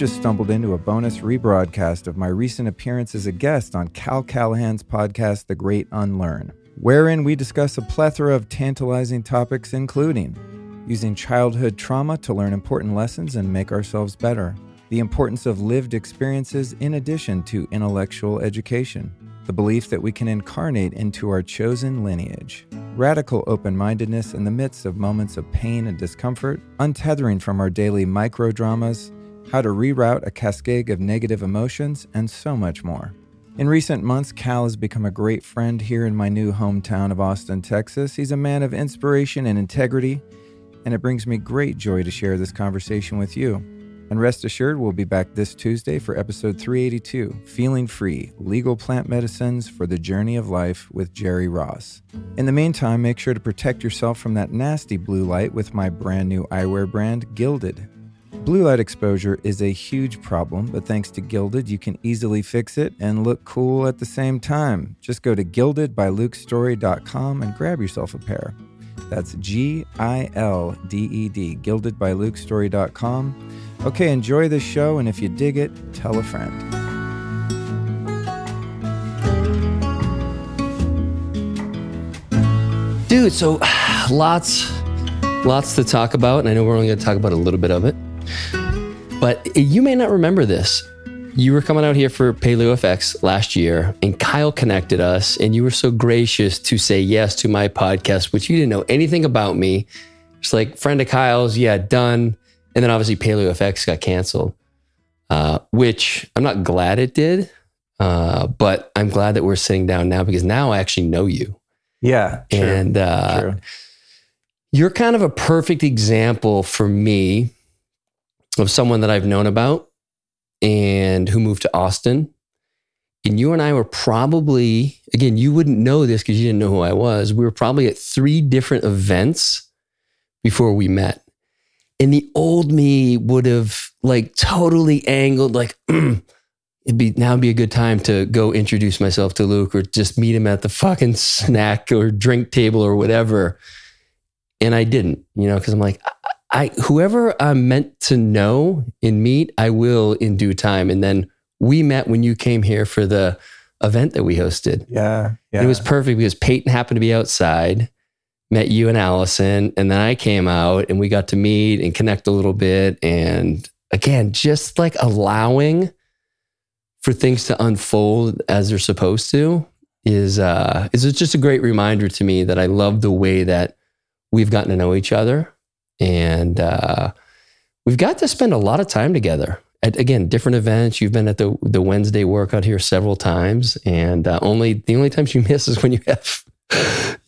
just stumbled into a bonus rebroadcast of my recent appearance as a guest on Cal Callahan's podcast, The Great Unlearn, wherein we discuss a plethora of tantalizing topics, including using childhood trauma to learn important lessons and make ourselves better, the importance of lived experiences in addition to intellectual education, the belief that we can incarnate into our chosen lineage, radical open mindedness in the midst of moments of pain and discomfort, untethering from our daily micro dramas, how to reroute a cascade of negative emotions, and so much more. In recent months, Cal has become a great friend here in my new hometown of Austin, Texas. He's a man of inspiration and integrity, and it brings me great joy to share this conversation with you. And rest assured, we'll be back this Tuesday for episode 382 Feeling Free Legal Plant Medicines for the Journey of Life with Jerry Ross. In the meantime, make sure to protect yourself from that nasty blue light with my brand new eyewear brand, Gilded. Blue light exposure is a huge problem, but thanks to Gilded, you can easily fix it and look cool at the same time. Just go to gildedbylukestorey.com and grab yourself a pair. That's G I L D E D, gildedbylukestorey.com. Okay, enjoy the show, and if you dig it, tell a friend. Dude, so lots, lots to talk about, and I know we're only going to talk about a little bit of it. But you may not remember this. You were coming out here for Paleo FX last year, and Kyle connected us, and you were so gracious to say yes to my podcast, which you didn't know anything about me. It's like friend of Kyle's, yeah, done. And then obviously Paleo FX got canceled, uh, which I'm not glad it did, uh, but I'm glad that we're sitting down now because now I actually know you. Yeah. True, and uh, true. you're kind of a perfect example for me of someone that I've known about and who moved to Austin. And you and I were probably, again, you wouldn't know this because you didn't know who I was. We were probably at three different events before we met. And the old me would have like totally angled, like, it'd be now would be a good time to go introduce myself to Luke or just meet him at the fucking snack or drink table or whatever. And I didn't, you know, because I'm like, I, whoever I'm meant to know and meet, I will in due time. And then we met when you came here for the event that we hosted. Yeah. yeah. It was perfect because Peyton happened to be outside met you and Alyson, and then I came out and we got to meet and connect a little bit. And again, just like allowing for things to unfold as they're supposed to is uh, is just a great reminder to me that I love the way that we've gotten to know each other, and uh, we've got to spend a lot of time together. At, again, different events. You've been at the the Wednesday workout here several times, and uh, only the only times you miss is when you have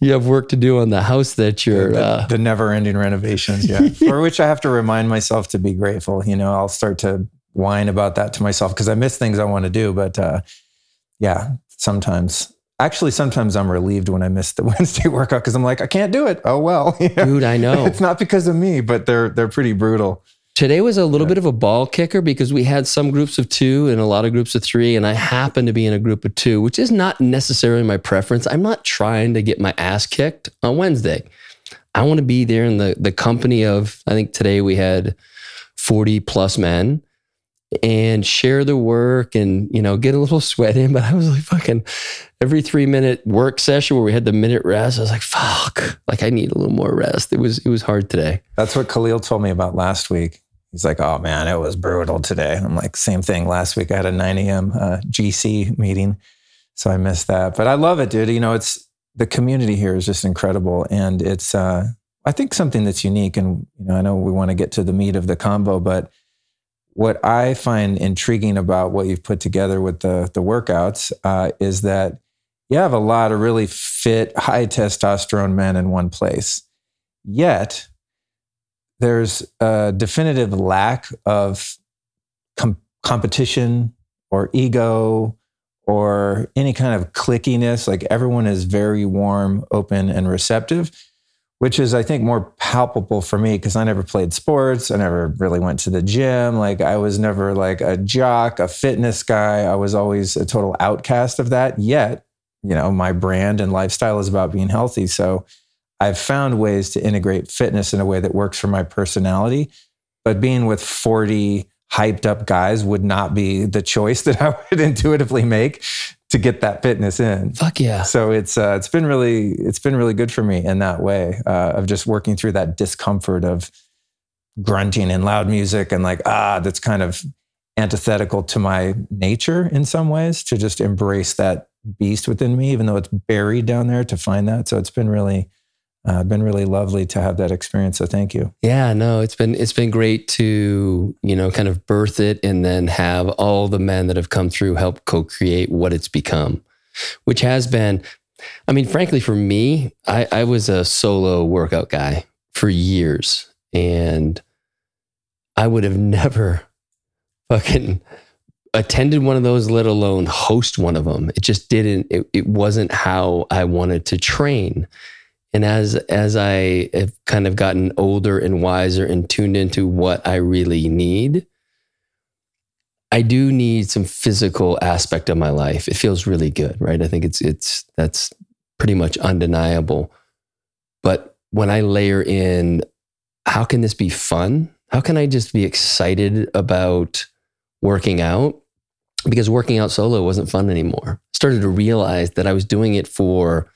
you have work to do on the house that you're the, uh, the never-ending renovations yeah for which i have to remind myself to be grateful you know i'll start to whine about that to myself because i miss things i want to do but uh, yeah sometimes actually sometimes i'm relieved when i miss the wednesday workout because i'm like i can't do it oh well dude i know it's not because of me but they're they're pretty brutal Today was a little bit of a ball kicker because we had some groups of two and a lot of groups of three, and I happened to be in a group of two, which is not necessarily my preference. I'm not trying to get my ass kicked on Wednesday. I want to be there in the the company of. I think today we had 40 plus men and share the work and you know get a little sweat in. But I was like fucking every three minute work session where we had the minute rest. I was like fuck, like I need a little more rest. It was it was hard today. That's what Khalil told me about last week he's like, oh man, it was brutal today. I'm like, same thing. Last week I had a 9 a.m. Uh, GC meeting. So I missed that. But I love it, dude. You know, it's the community here is just incredible. And it's, uh, I think something that's unique. And, you know, I know we want to get to the meat of the combo, but what I find intriguing about what you've put together with the, the workouts uh, is that you have a lot of really fit, high testosterone men in one place. Yet, there's a definitive lack of com- competition or ego or any kind of clickiness. Like everyone is very warm, open, and receptive, which is, I think, more palpable for me because I never played sports. I never really went to the gym. Like I was never like a jock, a fitness guy. I was always a total outcast of that. Yet, you know, my brand and lifestyle is about being healthy. So I've found ways to integrate fitness in a way that works for my personality. But being with 40 hyped up guys would not be the choice that I would intuitively make to get that fitness in. Fuck yeah. So it's uh, it's been really it's been really good for me in that way uh, of just working through that discomfort of grunting and loud music and like ah that's kind of antithetical to my nature in some ways to just embrace that beast within me even though it's buried down there to find that. So it's been really uh, been really lovely to have that experience. So thank you. Yeah, no, it's been it's been great to you know kind of birth it and then have all the men that have come through help co-create what it's become, which has been. I mean, frankly, for me, I, I was a solo workout guy for years, and I would have never fucking attended one of those, let alone host one of them. It just didn't. It, it wasn't how I wanted to train. And as as I have kind of gotten older and wiser and tuned into what I really need, I do need some physical aspect of my life. It feels really good, right? I think it's it's that's pretty much undeniable. But when I layer in how can this be fun? How can I just be excited about working out? Because working out solo wasn't fun anymore. Started to realize that I was doing it for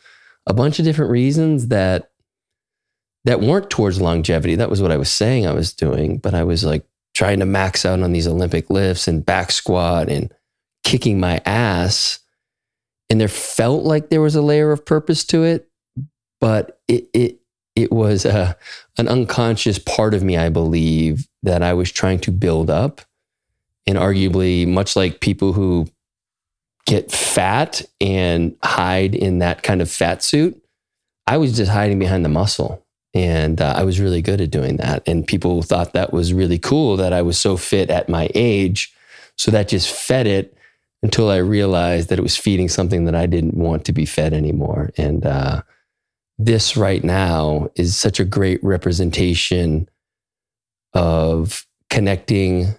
a bunch of different reasons that that weren't towards longevity. That was what I was saying I was doing, but I was like trying to max out on these Olympic lifts and back squat and kicking my ass. And there felt like there was a layer of purpose to it, but it it it was a, an unconscious part of me, I believe, that I was trying to build up. And arguably, much like people who get fat and hide in that kind of fat suit. I was just hiding behind the muscle. And uh, I was really good at doing that. And people thought that was really cool that I was so fit at my age. So that just fed it until I realized that it was feeding something that I didn't want to be fed anymore. And uh, this right now is such a great representation of connecting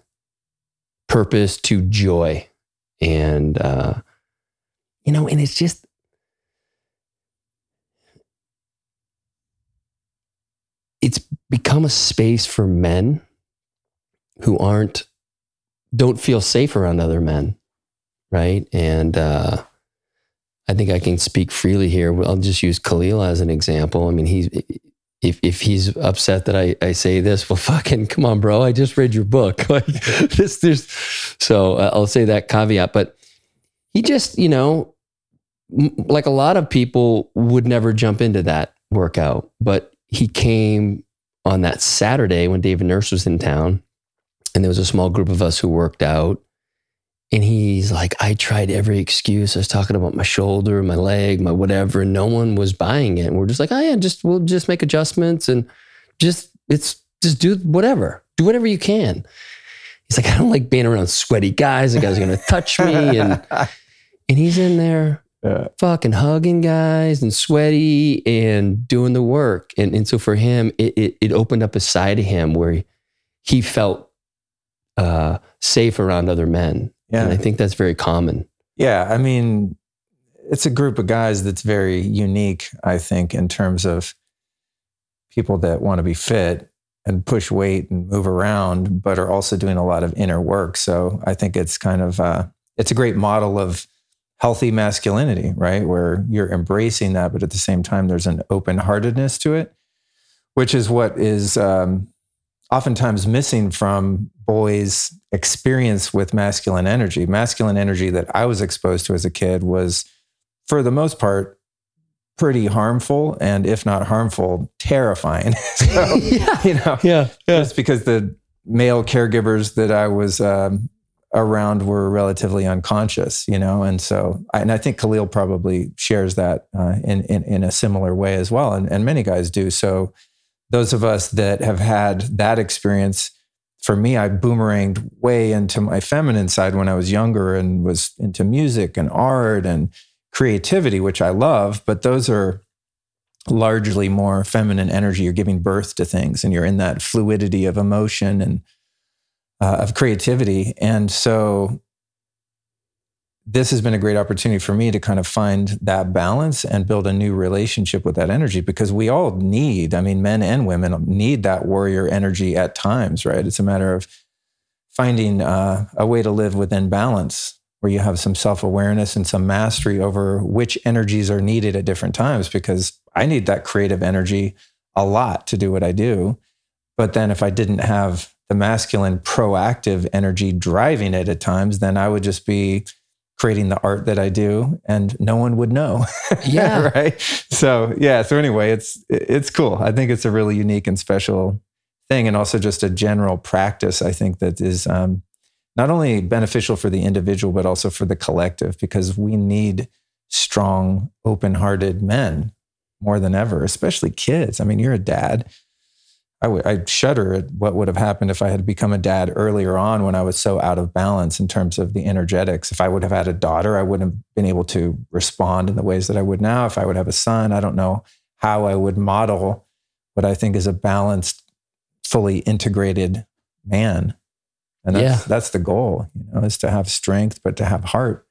purpose to joy and uh, you know, and it's just it's become a space for men who aren't don't feel safe around other men, right? And uh, I think I can speak freely here. I'll just use Khalil as an example. I mean, he's if if he's upset that I, I say this, well, fucking come on, bro. I just read your book. Like this, there's so uh, I'll say that caveat. But he just, you know, m- like a lot of people would never jump into that workout, but he came on that Saturday when David Nurse was in town, and there was a small group of us who worked out. And he's like, I tried every excuse. I was talking about my shoulder, my leg, my whatever, and no one was buying it. And we're just like, oh yeah, just we'll just make adjustments and just it's just do whatever. Do whatever you can. He's like, I don't like being around sweaty guys. The guys are gonna touch me. And and he's in there Yeah. fucking hugging guys and sweaty and doing the work. And and so for him, it it, it opened up a side of him where he, he felt uh, safe around other men. And I think that's very common. Yeah. I mean, it's a group of guys that's very unique, I think, in terms of people that want to be fit and push weight and move around, but are also doing a lot of inner work. So I think it's kind of uh, it's a great model of healthy masculinity, right? Where you're embracing that, but at the same time, there's an open heartedness to it, which is what is um, oftentimes missing from boys' experience with masculine energy. Masculine energy that I was exposed to as a kid was, for the most part, pretty harmful, and if not harmful, terrifying. so, yeah. you know, Yeah. just because the male caregivers that I was um, around were relatively unconscious, you know, and so I, and I think Khalil probably shares that uh, in, in in a similar way as well, and and many guys do. So those of us that have had that experience, for me, I boomeranged way into my feminine side when I was younger and was into music and art and creativity, which I love, but those are largely more feminine energy. You're giving birth to things and you're in that fluidity of emotion and uh, of creativity. And so this has been a great opportunity for me to kind of find that balance and build a new relationship with that energy because we all need, I mean, men and women need that warrior energy at times, right? It's a matter of finding uh, a way to live within balance where you have some self awareness and some mastery over which energies are needed at different times because I need that creative energy a lot to do what I do. But then if I didn't have the masculine proactive energy driving it at times, then I would just be creating the art that I do and no one would know. Yeah. right. So yeah. So anyway, it's it's cool. I think it's a really unique and special thing. And also just a general practice, I think that is um, not only beneficial for the individual, but also for the collective, because we need strong, open-hearted men more than ever, especially kids. I mean, you're a dad I, w- I shudder at what would have happened if I had become a dad earlier on when I was so out of balance in terms of the energetics. If I would have had a daughter, I wouldn't have been able to respond in the ways that I would now. If I would have a son, I don't know how I would model what I think is a balanced, fully integrated man. And that's, Yeah. that's the goal, you know, is to have strength, but to have heart.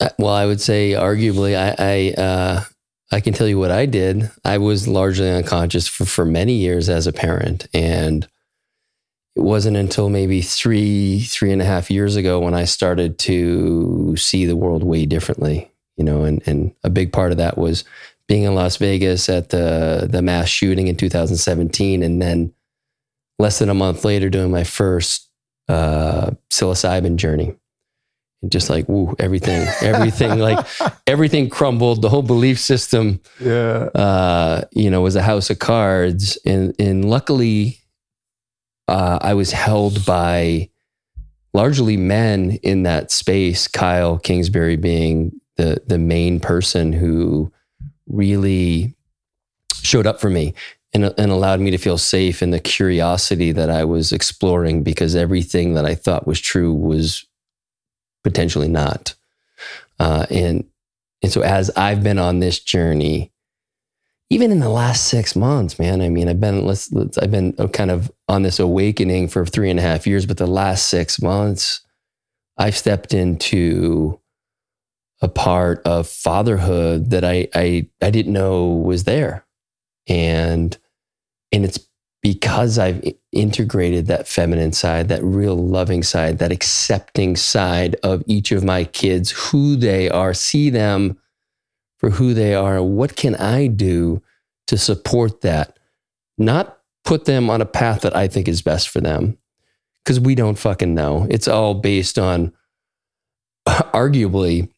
Uh, Well, I would say, arguably, I I, uh, I can tell you what I did. I was largely unconscious for, for many years as a parent, and it wasn't until maybe three three and a half years ago when I started to see the world way differently. You know, and and a big part of that was being in Las Vegas at the the mass shooting in 2017, and then less than a month later doing my first uh, psilocybin journey and just like woo everything everything like everything crumbled the whole belief system Yeah. uh you know was a house of cards and and luckily uh i was held by largely men in that space kyle kingsbury being the the main person who really showed up for me and, and allowed me to feel safe in the curiosity that I was exploring because everything that I thought was true was potentially not. Uh, and and so as I've been on this journey, even in the last six months, man, I mean, I've been let's, let's I've been kind of on this awakening for three and a half years, but the last six months, I've stepped into a part of fatherhood that I I I didn't know was there, and and it's because I've integrated that feminine side, that real loving side, that accepting side of each of my kids, who they are, see them for who they are. What can I do to support that? Not put them on a path that I think is best for them, because we don't fucking know. It's all based on arguably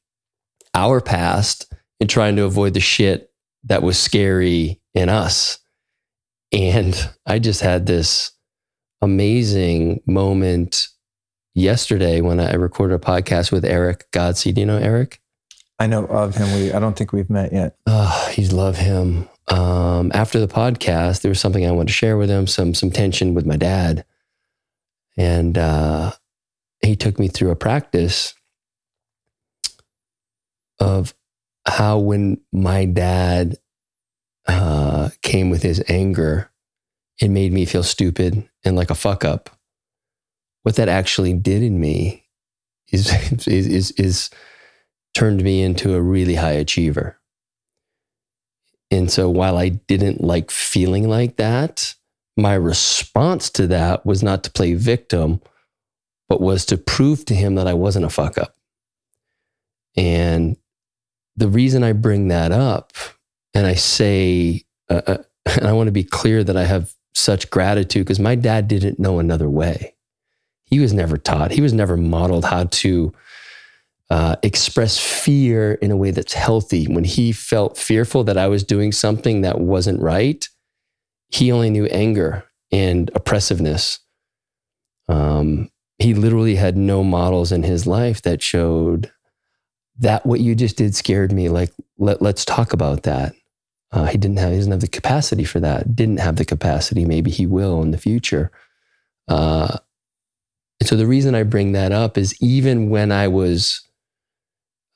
our past and trying to avoid the shit that was scary in us. And I just had this amazing moment yesterday when I recorded a podcast with Eric Godsey. Do you know Eric? I know of him. We, I don't think we've met yet. Oh, he's love him. Um, after the podcast, there was something I wanted to share with him, some some tension with my dad. And uh, he took me through a practice of how when my dad uh, came with his anger, it made me feel stupid and like a fuck up. What that actually did in me is is is, is turned me into a really high achiever. And so while I didn't like feeling like that, my response to that was not to play victim, but was to prove to him that I wasn't a fuck up. And the reason I bring that up, and I say, uh, uh, and I want to be clear that I have such gratitude because my dad didn't know another way. He was never taught, he was never modeled how to uh, express fear in a way that's healthy. When he felt fearful that I was doing something that wasn't right, he only knew anger and oppressiveness. Um, he literally had no models in his life that showed that what you just did scared me. Like, let, let's talk about that. Uh, he didn't have, he doesn't have the capacity for that. Didn't have the capacity. Maybe he will in the future. Uh, and so the reason I bring that up is even when I was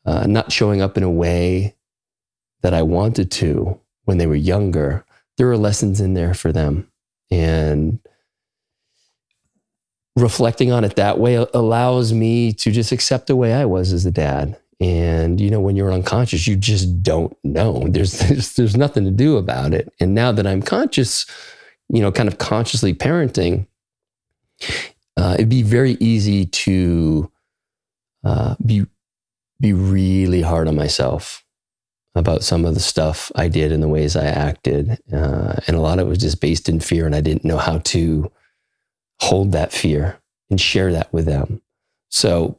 uh, not showing up in a way that I wanted to when they were younger, there were lessons in there for them. And reflecting on it that way allows me to just accept the way I was as a dad. And you know, when you're unconscious, you just don't know. There's there's, there's nothing to do about it. And now that I'm conscious, you know, kind of consciously parenting, uh, it'd be very easy to uh, be be really hard on myself about some of the stuff I did and the ways I acted, uh, and a lot of it was just based in fear, and I didn't know how to hold that fear and share that with them. So,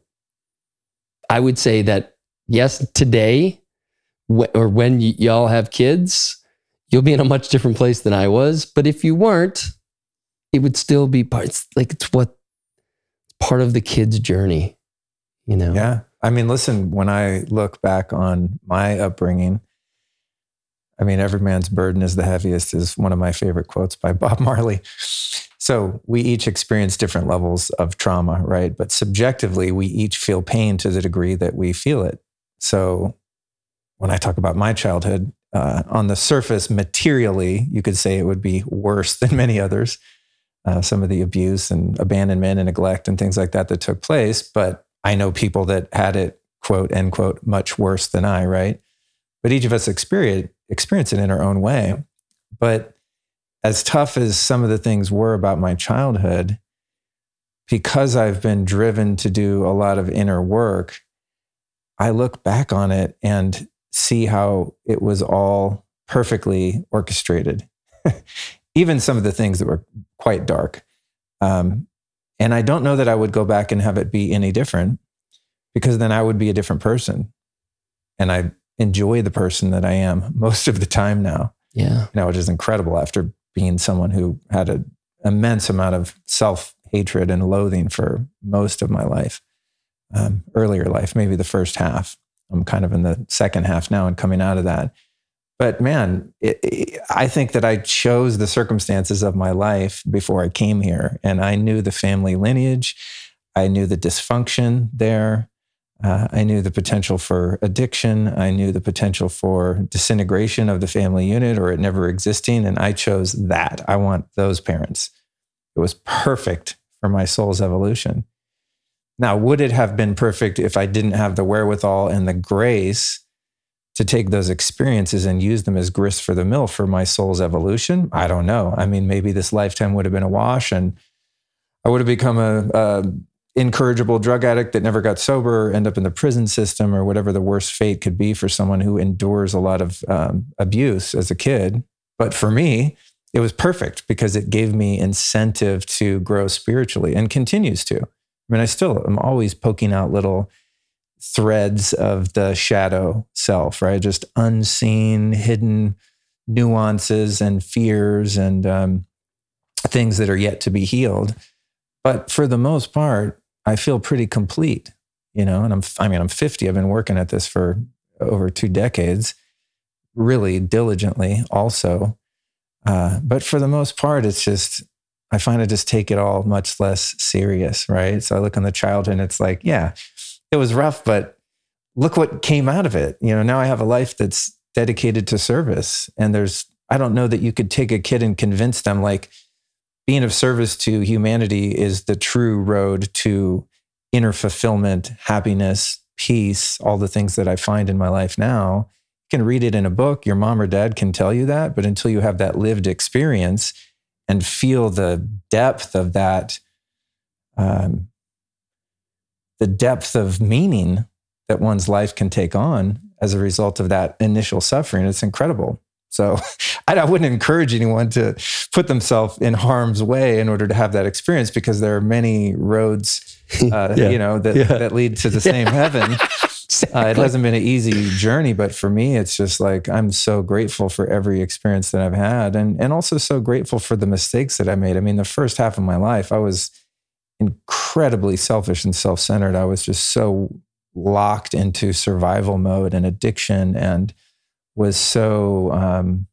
I would say that yes, today wh- or when y- y'all have kids, you'll be in a much different place than I was. But if you weren't, it would still be part. It's like it's what part of the kid's journey, you know. Yeah. I mean, listen, when I look back on my upbringing, I mean, every man's burden is the heaviest is one of my favorite quotes by Bob Marley. So we each experience different levels of trauma, right? But subjectively, we each feel pain to the degree that we feel it. So when I talk about my childhood, uh, on the surface, materially, you could say it would be worse than many others. Uh, some of the abuse and abandonment and neglect and things like that that took place. But I know people that had it, quote, end quote, much worse than I, right? But each of us experience, experience it in our own way. But as tough as some of the things were about my childhood, because I've been driven to do a lot of inner work, I look back on it and see how it was all perfectly orchestrated. Even some of the things that were quite dark. Um, and I don't know that I would go back and have it be any different because then I would be a different person. And I enjoy the person that I am most of the time now. Yeah. You know, which is incredible after being someone who had an immense amount of self hatred and loathing for most of my life, um, earlier life, maybe the first half. I'm kind of in the second half now and coming out of that. But man, it, it, I think that I chose the circumstances of my life before I came here. And I knew the family lineage, I knew the dysfunction there. Uh, I knew the potential for addiction. I knew the potential for disintegration of the family unit or it never existing. And I chose that. I want those parents. It was perfect for my soul's evolution. Now, would it have been perfect if I didn't have the wherewithal and the grace to take those experiences and use them as grist for the mill for my soul's evolution? I don't know. I mean, maybe this lifetime would have been a wash and I would have become a, a incorrigible drug addict that never got sober, end up in the prison system, or whatever the worst fate could be for someone who endures a lot of um, abuse as a kid. But for me, it was perfect because it gave me incentive to grow spiritually and continues to. I mean, I still am always poking out little threads of the shadow self, right? Just unseen, hidden nuances and fears and um, things that are yet to be healed. But for the most part, I feel pretty complete, you know, and I'm, I mean, I'm 50. I've been working at this for over two decades, really diligently also. Uh, but for the most part, it's just, I find I just take it all much less serious, right? So I look on the childhood and it's like, yeah, it was rough, but look what came out of it. You know, now I have a life that's dedicated to service. And there's, I don't know that you could take a kid and convince them, like, being of service to humanity is the true road to inner fulfillment, happiness, peace, all the things that I find in my life now. You can read it in a book. Your mom or dad can tell you that. But until you have that lived experience and feel the depth of that, um, the depth of meaning that one's life can take on as a result of that initial suffering, it's incredible. So I, wouldn't encourage anyone to put themselves in harm's way in order to have that experience because there are many roads, uh, yeah. you know, that, yeah. that lead to the same heaven. exactly. uh, it hasn't been an easy journey, but for me, it's just like I'm so grateful for every experience that I've had, and and also so grateful for the mistakes that I made. I mean, the first half of my life, I was incredibly selfish and self-centered. I was just so locked into survival mode and addiction and was so. Um,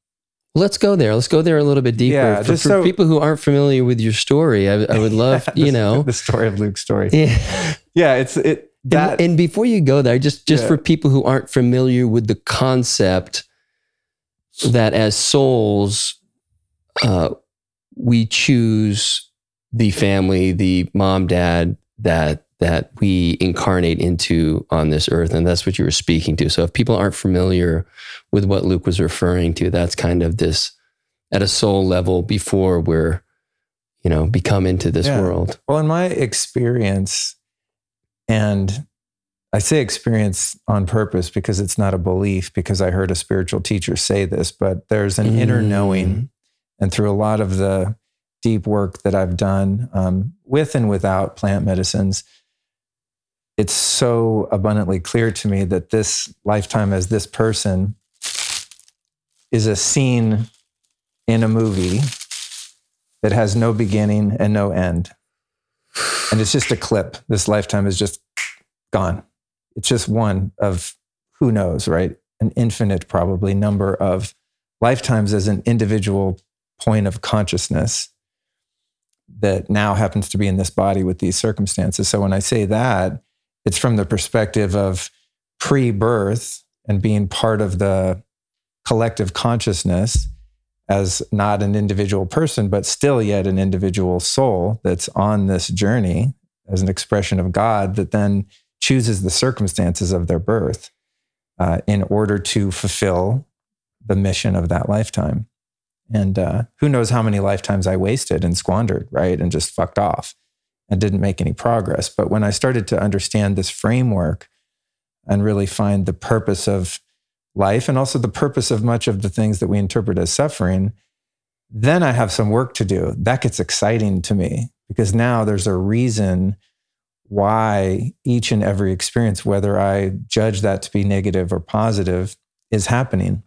Let's go there. Let's go there a little bit deeper. Yeah, for, for so, people who aren't familiar with your story, I, I would love, you the, know, the story of Luke's story. Yeah, yeah. It's it. That, and, and before you go there, just just yeah. for people who aren't familiar with the concept that as souls, uh, we choose the family, the mom, dad that that we incarnate into on this earth. And that's what you were speaking to. So if people aren't familiar with what Luke was referring to, that's kind of this at a soul level before we're, you know, become into this Yeah. world. Well, in my experience, and I say experience on purpose because it's not a belief, because I heard a spiritual teacher say this, but there's an inner Mm. knowing. And through a lot of the deep work that I've done um, with and without plant medicines, it's so abundantly clear to me that this lifetime as this person is a scene in a movie that has no beginning and no end. And it's just a clip. This lifetime is just gone. It's just one of who knows, right? An infinite, probably, number of lifetimes as an individual point of consciousness that now happens to be in this body with these circumstances. So when I say that, it's from the perspective of pre birth and being part of the collective consciousness as not an individual person, but still yet an individual soul that's on this journey as an expression of God that then chooses the circumstances of their birth uh, in order to fulfill the mission of that lifetime. And uh, who knows how many lifetimes I wasted and squandered, right? And just fucked off and didn't make any progress. But when I started to understand this framework and really find the purpose of life and also the purpose of much of the things that we interpret as suffering, then I have some work to do. That gets exciting to me because now there's a reason why each and every experience, whether I judge that to be negative or positive, is happening.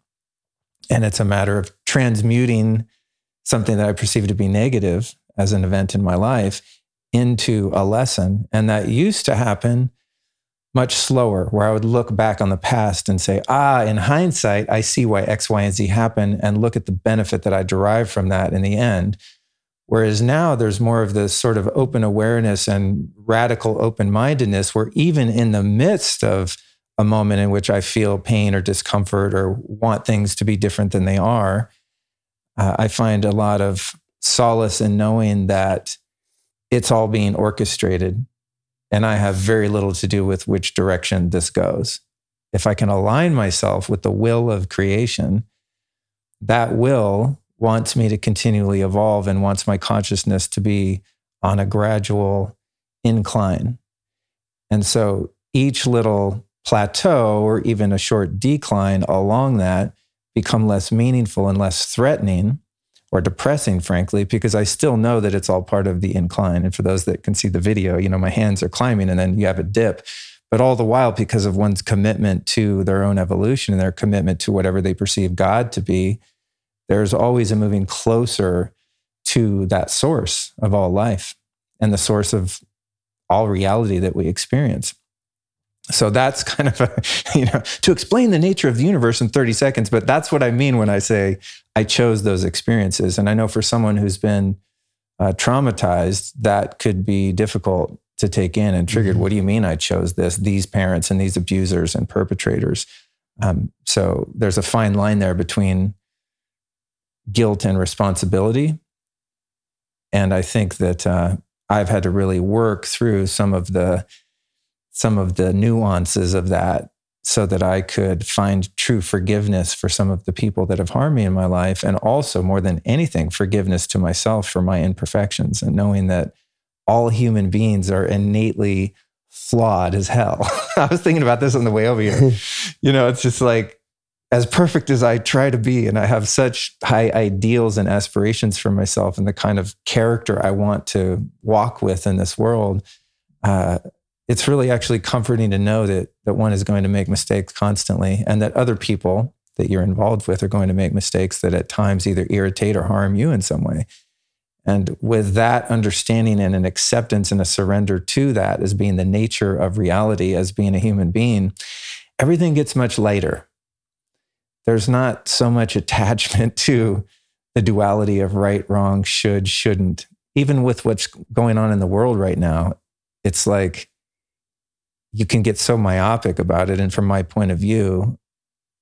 And it's a matter of transmuting something that I perceive to be negative as an event in my life into a lesson. And that used to happen much slower, where I would look back on the past and say, ah, in hindsight, I see why X, Y, and Z happened and look at the benefit that I derived from that in the end. Whereas now there's more of this sort of open awareness and radical open mindedness, where even in the midst of a moment in which I feel pain or discomfort or want things to be different than they are, uh, I find a lot of solace in knowing that it's all being orchestrated and I have very little to do with which direction this goes. If I can align myself with the will of creation, that will wants me to continually evolve and wants my consciousness to be on a gradual incline. And so each little plateau or even a short decline along that become less meaningful and less threatening or depressing, frankly, because I still know that it's all part of the incline. And for those that can see the video, you know, my hands are climbing and then you have a dip. But all the while, because of one's commitment to their own evolution and their commitment to whatever they perceive God to be, there's always a moving closer to that source of all life and the source of all reality that we experience. So that's kind of a, you know, to explain the nature of the universe in 30 seconds, but that's what I mean when I say I chose those experiences. And I know for someone who's been uh, traumatized, that could be difficult to take in and triggered. Mhm. What do you mean I chose this, these parents and these abusers and perpetrators? Um, so there's a fine line there between guilt and responsibility. And I think that uh, I've had to really work through some of the some of the nuances of that so that I could find true forgiveness for some of the people that have harmed me in my life. And also, more than anything, forgiveness to myself for my imperfections and knowing that all human beings are innately flawed as hell. I was thinking about this on the way over here. you know, it's just like, as perfect as I try to be, and I have such high ideals and aspirations for myself and the kind of character I want to walk with in this world, uh, it's really actually comforting to know that that one is going to make mistakes constantly, and that other people that you're involved with are going to make mistakes that at times either irritate or harm you in some way. And with that understanding and an acceptance and a surrender to that as being the nature of reality, as being a human being, everything gets much lighter there's not so much attachment to the duality of right, wrong, should, shouldn't. Even with what's going on in the world right now, it's like you can get so myopic about it. And from my point of view,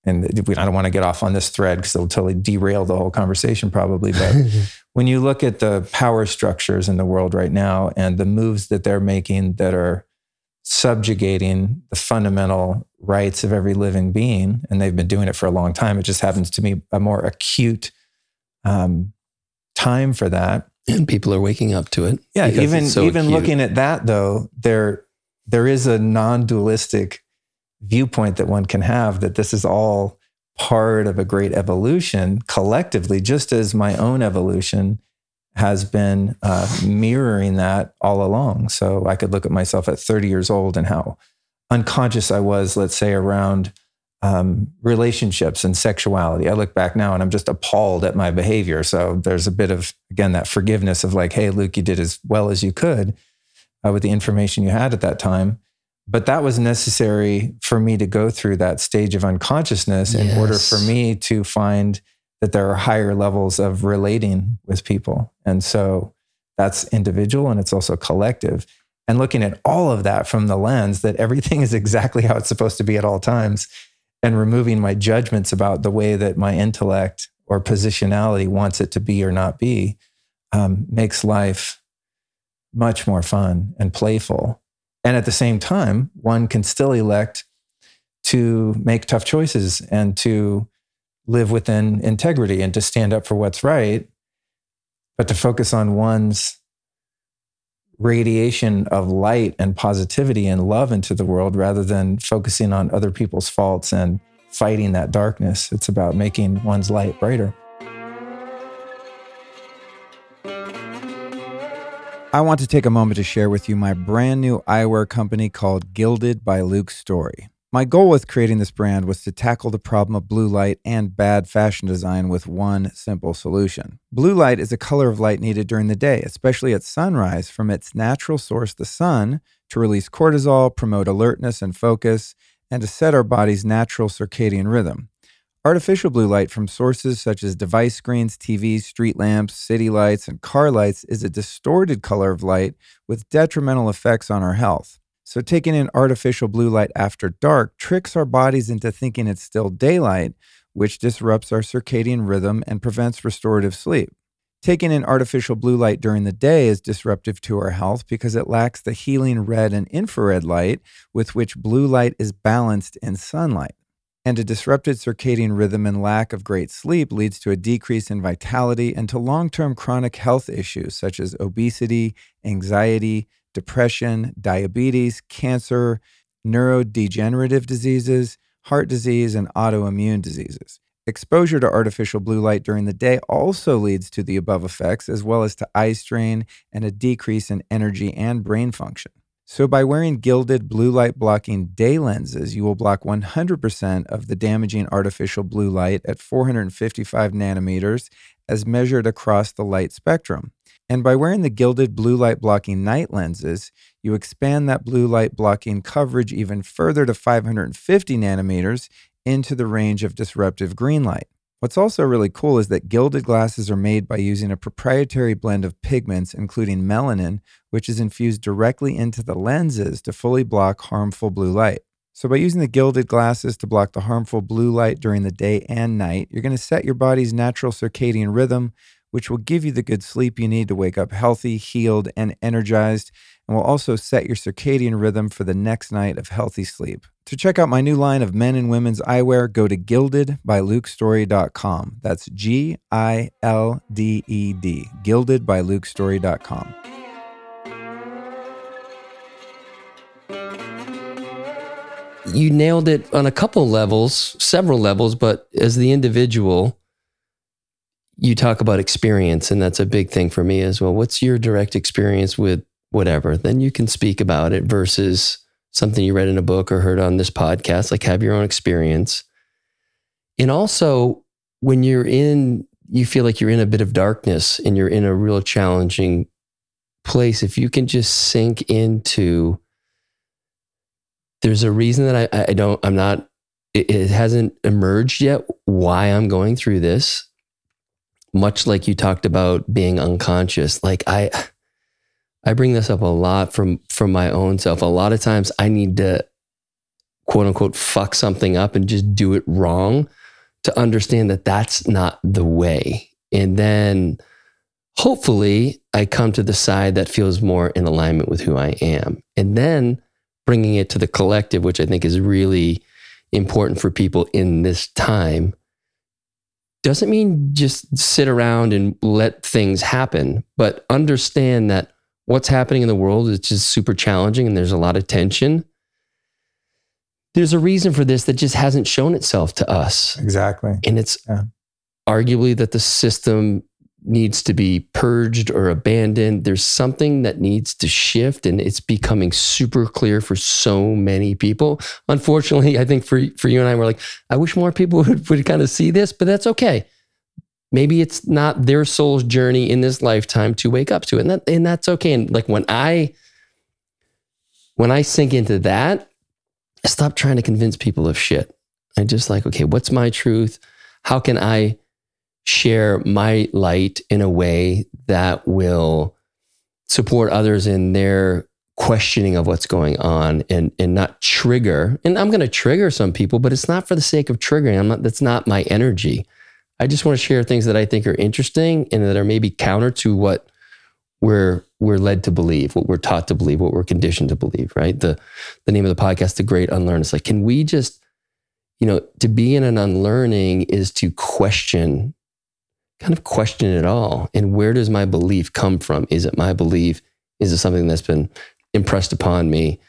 and I don't want to get off on this thread because it'll totally derail the whole conversation, probably. But when you look at the power structures in the world right now and the moves that they're making that are subjugating the fundamental rights of every living being, and they've been doing it for a long time. It just happens to be a more acute um, time for that. and people are waking up to it. Yeah, even even acute. looking at that though, there there is a non-dualistic viewpoint that one can have that this is all part of a great evolution collectively, just as my own evolution has been uh, mirroring that all along. So I could look at myself at 30 years old and how unconscious I was, let's say, around um, relationships and sexuality. I look back now and I'm just appalled at my behavior. So there's a bit of, again, that forgiveness of like, hey, Luke, you did as well as you could uh, with the information you had at that time. But that was necessary for me to go through that stage of unconsciousness in order for me to find that there are higher levels of relating with people. And so that's individual and it's also collective. And looking at all of that from the lens that everything is exactly how it's supposed to be at all times and removing my judgments about the way that my intellect or positionality wants it to be or not be um, makes life much more fun and playful. And at the same time, one can still elect to make tough choices and to live within integrity and to stand up for what's right, but to focus on one's radiation of light and positivity and love into the world rather than focusing on other people's faults and fighting that darkness. It's about making one's light brighter. I want to take a moment to share with you my brand new eyewear company called Gilded by Luke Storey. My goal with creating this brand was to tackle the problem of blue light and bad fashion design with one simple solution. Blue light is a color of light needed during the day, especially at sunrise, from its natural source, the sun, to release cortisol, promote alertness and focus, and to set our body's natural circadian rhythm. Artificial blue light from sources such as device screens, TVs, street lamps, city lights, and car lights is a distorted color of light with detrimental effects on our health. So, taking in artificial blue light after dark tricks our bodies into thinking it's still daylight, which disrupts our circadian rhythm and prevents restorative sleep. Taking in artificial blue light during the day is disruptive to our health because it lacks the healing red and infrared light with which blue light is balanced in sunlight. And a disrupted circadian rhythm and lack of great sleep leads to a decrease in vitality and to long term chronic health issues such as obesity, anxiety, depression, diabetes, cancer, neurodegenerative diseases, heart disease, and autoimmune diseases. Exposure to artificial blue light during the day also leads to the above effects, as well as to eye strain and a decrease in energy and brain function. So, by wearing gilded blue light blocking day lenses, you will block 100% of the damaging artificial blue light at 455 nanometers as measured across the light spectrum. And by wearing the gilded blue light blocking night lenses, you expand that blue light blocking coverage even further to 550 nanometers into the range of disruptive green light. What's also really cool is that gilded glasses are made by using a proprietary blend of pigments, including melanin, which is infused directly into the lenses to fully block harmful blue light. So, by using the gilded glasses to block the harmful blue light during the day and night, you're going to set your body's natural circadian rhythm, which will give you the good sleep you need to wake up healthy, healed, and energized, and will also set your circadian rhythm for the next night of healthy sleep. To check out my new line of men and women's eyewear, go to gildedbylukestorey.com. That's G I L D E D, gildedbylukestorey.com. you nailed it on a couple levels, several levels, but as the individual, you talk about experience, and that's a big thing for me as well. What's your direct experience with whatever? Then you can speak about it versus something you read in a book or heard on this podcast. Like have your own experience. And also, when you're in, you feel like you're in a bit of darkness and you're in a real challenging place, if you can just sink into there's a reason that I, I don't, I'm not, it, it hasn't emerged yet why I'm going through this. Much like you talked about being unconscious. Like I, I bring this up a lot from, from my own self. A lot of times I need to quote unquote fuck something up and just do it wrong to understand that that's not the way. And then hopefully I come to the side that feels more in alignment with who I am. And then bringing it to the collective, which I think is really important for people in this time, doesn't mean just sit around and let things happen, but understand that what's happening in the world is just super challenging and there's a lot of tension. There's a reason for this that just hasn't shown itself to us. Exactly. And it's Yeah. arguably that the system needs to be purged or abandoned. There's something that needs to shift, and it's becoming super clear for so many people. Unfortunately, I think for for you and I, we're like, I wish more people would, would kind of see this, but that's okay. Maybe it's not their soul's journey in this lifetime to wake up to it, and that and that's okay. And like when I when I sink into that, I stop trying to convince people of shit. I just like, okay, what's my truth? How can I share my light in a way that will support others in their questioning of what's going on and and not trigger and I'm going to trigger some people but it's not for the sake of triggering I'm not that's not my energy I just want to share things that I think are interesting and that are maybe counter to what we're we're led to believe what we're taught to believe what we're conditioned to believe right the the name of the podcast the great unlearn is like can we just you know to be in an unlearning is to question kind of question it all. And where does my belief come from? Is it my belief? Is it something that's been impressed upon me?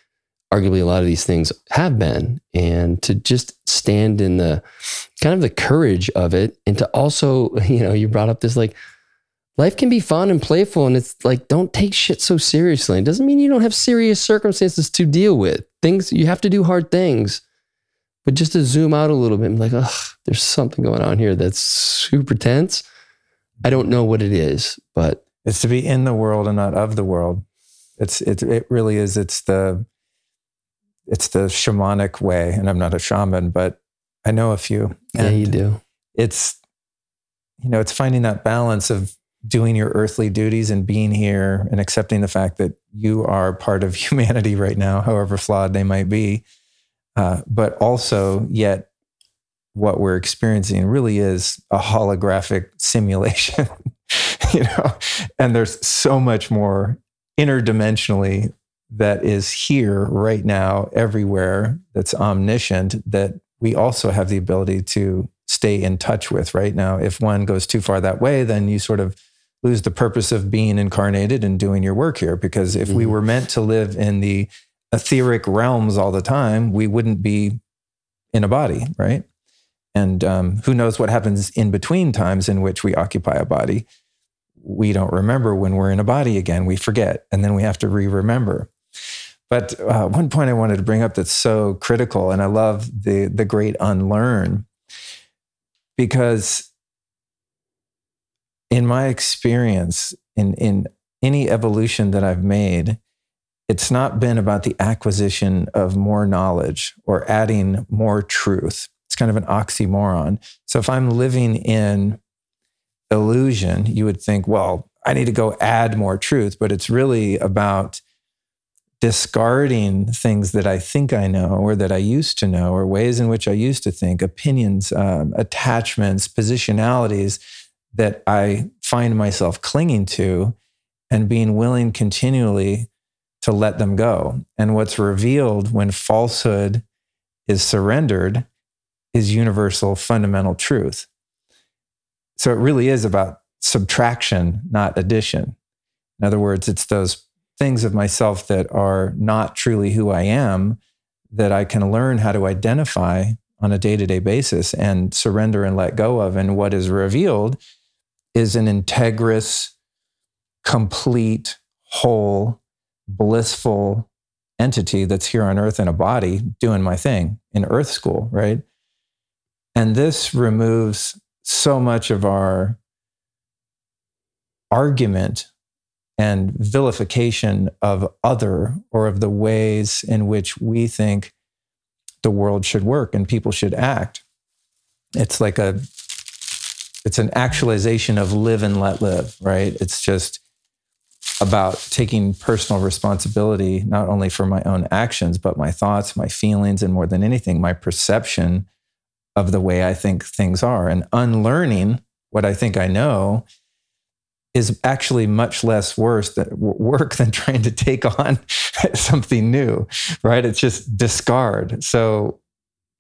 Arguably, a lot of these things have been. And to just stand in the kind of the courage of it, and to also, you know, you brought up this like, life can be fun and playful. And it's like, don't take shit so seriously. It doesn't mean you don't have serious circumstances to deal with. Things, you have to do hard things. But just to zoom out a little bit, I'm like, oh, there's something going on here that's super tense I don't know what it is, but It's to be in the world and not of the world. It's it it really is. It's the it's the shamanic way, and I'm not a shaman, but I know a few. yeah, you do. It's you know, it's finding that balance of doing your earthly duties and being here and accepting the fact that you are part of humanity right now, however flawed they might be. Uh, but also, yet, what we're experiencing really is a holographic simulation, you know, and there's so much more interdimensionally that is here right now, everywhere, that's omniscient, that we also have the ability to stay in touch with right now. If one goes too far that way, then you sort of lose the purpose of being incarnated and doing your work here. Because if we Mhm. were meant to live in the etheric realms all the time, we wouldn't be in a body, right? And um, who knows what happens in between times in which we occupy a body. We don't remember when we're in a body again. We forget, and then we have to re remember. But uh, one point I wanted to bring up that's so critical, and I love the, the great unlearn, because in my experience, in, in any evolution that I've made, it's not been about the acquisition of more knowledge or adding more truth. It's kind of an oxymoron. So if I'm living in illusion, you would think, well, I need to go add more truth, but it's really about discarding things that I think I know or that I used to know or ways in which I used to think, opinions, um, attachments, positionalities that I find myself clinging to and being willing continually to let them go. And what's revealed when falsehood is surrendered is universal fundamental truth. So it really is about subtraction, not addition. In other words, it's those things of myself that are not truly who I am that I can learn how to identify on a day to day basis and surrender and let go of. And what is revealed is an integrous, complete, whole, blissful entity that's here on earth in a body doing my thing in earth school, right? And this removes so much of our argument and vilification of other or of the ways in which we think the world should work and people should act. It's like a it's an actualization of live and let live, right? It's just about taking personal responsibility not only for my own actions but my thoughts, my feelings and more than anything my perception of the way I think things are and unlearning what I think I know is actually much less worse than work than trying to take on something new, right? It's just discard. So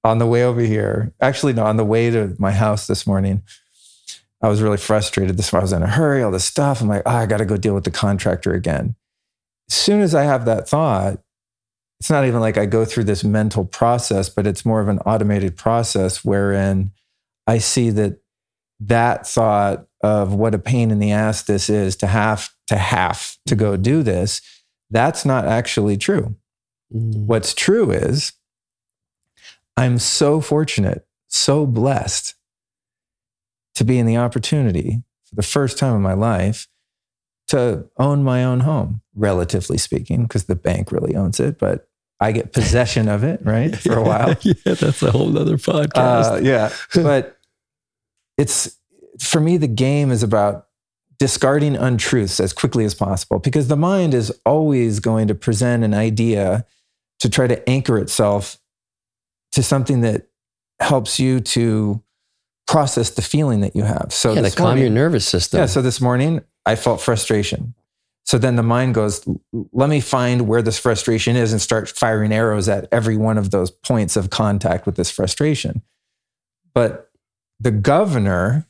on the way over here, actually, no, on the way to my house this morning, I was really frustrated. This morning. I was in a hurry, all this stuff. I'm like, oh, I got to go deal with the contractor again. As soon as I have that thought, it's not even like I go through this mental process, but it's more of an automated process wherein I see that that thought of what a pain in the ass this is to have to have to go do this, that's not actually true. Mm. What's true is I'm so fortunate, so blessed to be in the opportunity for the first time in my life to own my own home, relatively speaking, because the bank really owns it, but I get possession of it, right? For a while. yeah, that's a whole other podcast. Uh, yeah. But it's for me, the game is about discarding untruths as quickly as possible because the mind is always going to present an idea to try to anchor itself to something that helps you to process the feeling that you have. So yeah, to calm your nervous system. yeah. So this morning I felt frustration. So then the mind goes, let me find where this frustration is and start firing arrows at every one of those points of contact with this frustration. But the governor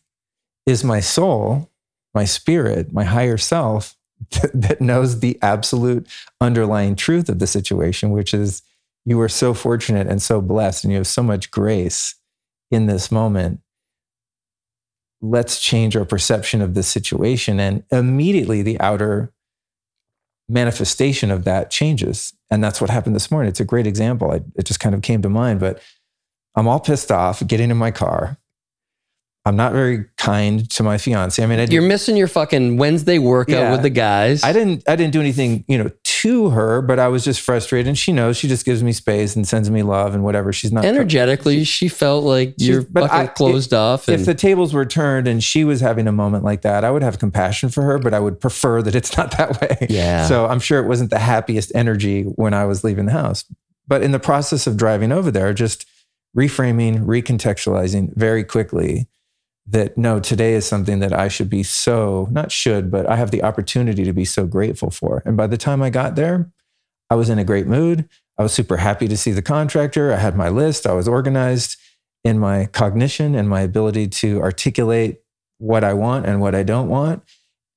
is my soul, my spirit, my higher self that knows the absolute underlying truth of the situation, which is you are so fortunate and so blessed and you have so much grace in this moment let's change our perception of this situation. And immediately the outer manifestation of that changes. And that's what happened this morning. It's a great example. I, it just kind of came to mind, but I'm all pissed off getting in my car. I'm not very kind to my fiance. I mean, I, You're missing your fucking Wednesday workout Yeah. with the guys. I didn't, I didn't do anything, you know, to her, but I was just frustrated. And she knows she just gives me space and sends me love and whatever. She's not Energetically, she felt like you're fucking I- closed off. And if the tables were turned and she was having a moment like that, I would have compassion for her, but I would prefer that it's not that way. Yeah. So I'm sure it wasn't the happiest energy when I was leaving the house. But in the process of driving over there, just reframing, recontextualizing very quickly that no, today is something that I should be so, not should, but I have the opportunity to be so grateful for. And by the time I got there, I was in a great mood. I was super happy to see the contractor. I had my list. I was organized in my cognition and my ability to articulate what I want and what I don't want,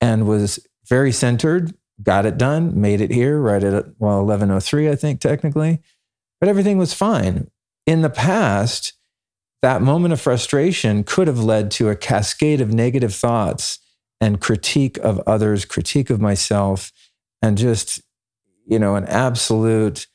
and was very centered. Got it done. Made it here right at well eleven oh three, I think technically, but everything was fine. In the past, that moment of frustration could have led to a cascade of negative thoughts and critique of others, critique of myself, and just you know an absolute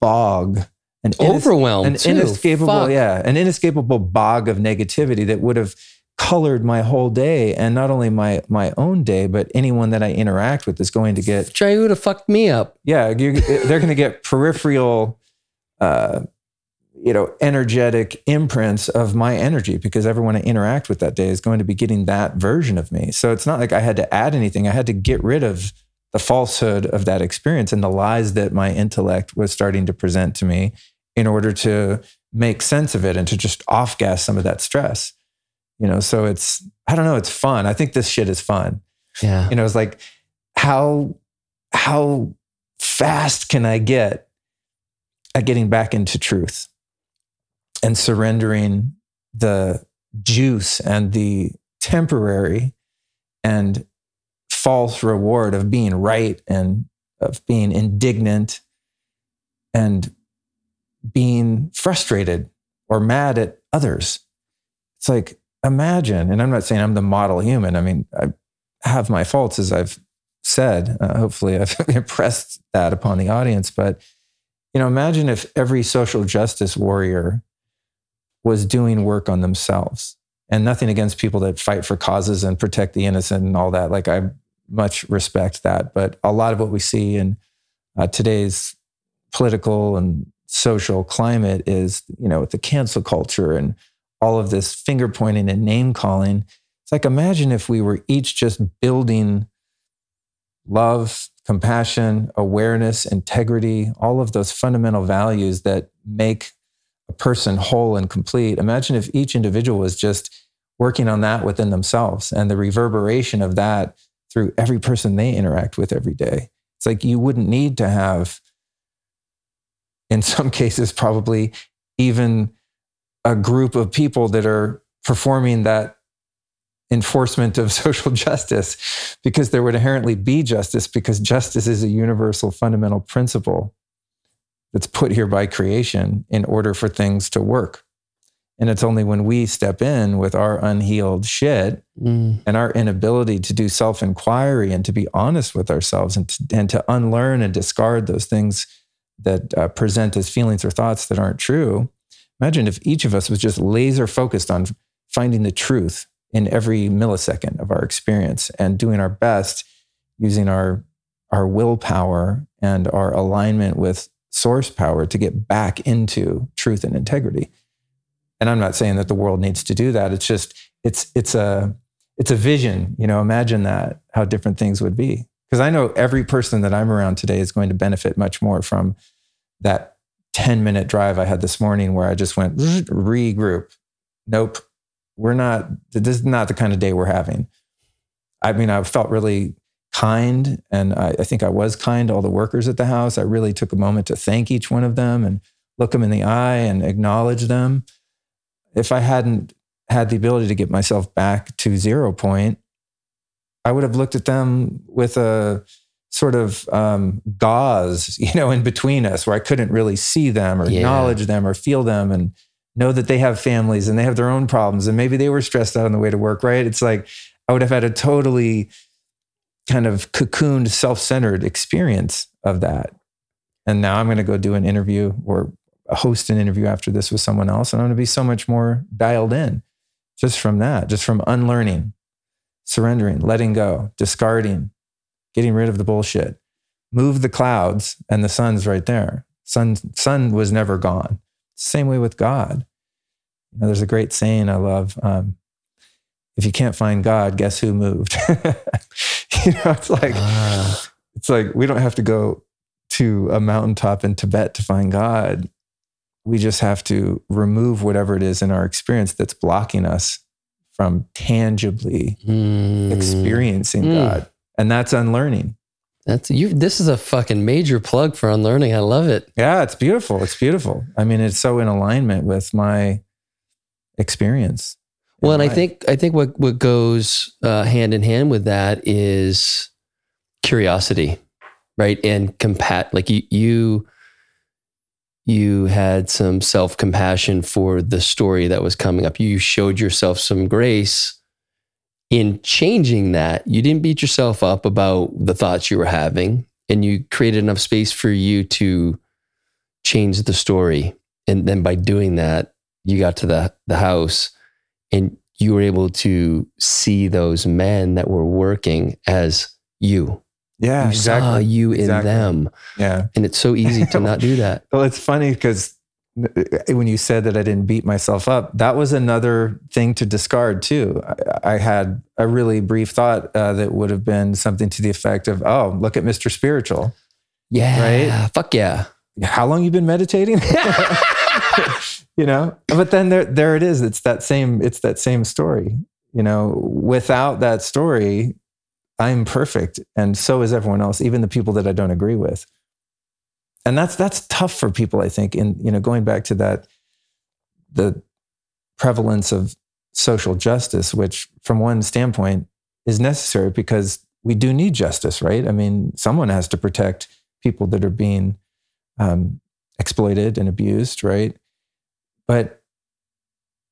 bog, an overwhelmed, an too. inescapable, Fuck. yeah, an inescapable bog of negativity that would have colored my whole day, and not only my my own day, but anyone that I interact with is going to get, Chayuta fucked me up. yeah, they're going to get peripheral, uh, you know, energetic imprints of my energy because everyone I interact with that day is going to be getting that version of me. So it's not like I had to add anything; I had to get rid of the falsehood of that experience and the lies that my intellect was starting to present to me in order to make sense of it and to just off gas some of that stress. You know, so it's I don't know, it's fun. I think this shit is fun. Yeah. You know, it's like how how fast can I get at getting back into truth and surrendering the juice and the temporary and false reward of being right and of being indignant and being frustrated or mad at others. It's like, imagine, and I'm not saying I'm the model human. I mean, I have my faults, as I've said. Uh, hopefully, I've impressed that upon the audience. But, you know, imagine if every social justice warrior was doing work on themselves and nothing against people that fight for causes and protect the innocent and all that. Like, I much respect that. But a lot of what we see in uh, today's political and social climate is, you know, with the cancel culture and all of this finger pointing and name calling. It's like imagine if we were each just building love, compassion, awareness, integrity, all of those fundamental values that make a person whole and complete. Imagine if each individual was just working on that within themselves and the reverberation of that through every person they interact with every day. It's like you wouldn't need to have, in some cases, probably even a group of people that are performing that enforcement of social justice because there would inherently be justice because justice is a universal fundamental principle that's put here by creation in order for things to work. And it's only when we step in with our unhealed shit mm. and our inability to do self inquiry and to be honest with ourselves and to, and to unlearn and discard those things that uh, present as feelings or thoughts that aren't true. Imagine if each of us was just laser focused on finding the truth in every millisecond of our experience and doing our best using our, our willpower and our alignment with source power to get back into truth and integrity. And I'm not saying that the world needs to do that. It's just it's it's a it's a vision, you know, imagine that how different things would be. Because I know every person that I'm around today is going to benefit much more from that 10 minute drive I had this morning where I just went regroup. Nope. We're not this is not the kind of day we're having. I mean, I felt really kind. And I, I, think I was kind to all the workers at the house. I really took a moment to thank each one of them and look them in the eye and acknowledge them. If I hadn't had the ability to get myself back to zero point, I would have looked at them with a sort of um, gauze, you know, in between us where I couldn't really see them or yeah. acknowledge them or feel them and know that they have families and they have their own problems and maybe they were stressed out on the way to work, right? It's like I would have had a totally kind of cocooned, self centered experience of that. And now I'm going to go do an interview or host an interview after this with someone else. And I'm going to be so much more dialed in just from that, just from unlearning, surrendering, letting go, discarding, getting rid of the bullshit. Move the clouds and the sun's right there. Sun, sun was never gone. Same way with God. You know, there's a great saying I love. Um, if you can't find God, guess who moved? you know, it's like uh. it's like we don't have to go to a mountaintop in Tibet to find God. We just have to remove whatever it is in our experience that's blocking us from tangibly mm. experiencing mm. God. And that's unlearning. That's you. This is a fucking major plug for unlearning. I love it. Yeah, it's beautiful. It's beautiful. I mean, it's so in alignment with my experience. Well, and I think I think what what goes uh, hand in hand with that is curiosity, right? And compat like you you you had some self compassion for the story that was coming up. You showed yourself some grace in changing that. You didn't beat yourself up about the thoughts you were having, and you created enough space for you to change the story. And then by doing that, you got to the the house and you were able to see those men that were working as you. Yeah, you exactly. saw you in exactly. them. Yeah, and it's so easy to not do that. well, it's funny because when you said that I didn't beat myself up, that was another thing to discard too. I, I had a really brief thought uh, that would have been something to the effect of, "Oh, look at Mr. Spiritual." Yeah, right. Fuck yeah. How long you been meditating? you know? But then there there it is. It's that same it's that same story. You know without that story i'm perfect and so is everyone else even the people that i don't agree with. And that's that's tough for people i think in you know going back to that the prevalence of social justice which from one standpoint is necessary because we do need justice right? I mean someone has to protect people that are being um, exploited and abused right but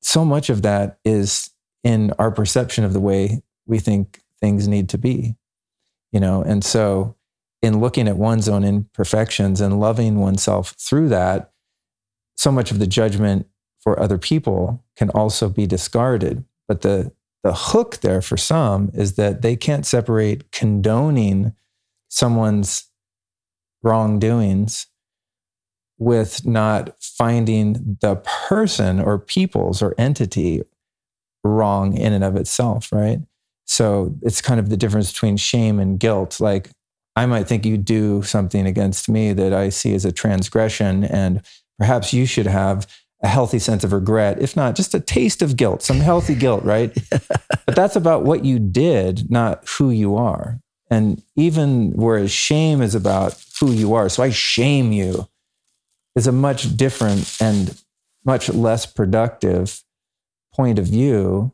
so much of that is in our perception of the way we think things need to be, you know? And so, in looking at one's own imperfections and loving oneself through that, so much of the judgment for other people can also be discarded. But the, the hook there for some is that they can't separate condoning someone's wrongdoings with not finding the person or peoples or entity wrong in and of itself, right? So it's kind of the difference between shame and guilt. Like I might think you do something against me that I see as a transgression, and perhaps you should have a healthy sense of regret, if not just a taste of guilt, some healthy guilt, right? but that's about what you did, not who you are. And even whereas shame is about who you are. So I shame you is a much different and much less productive point of view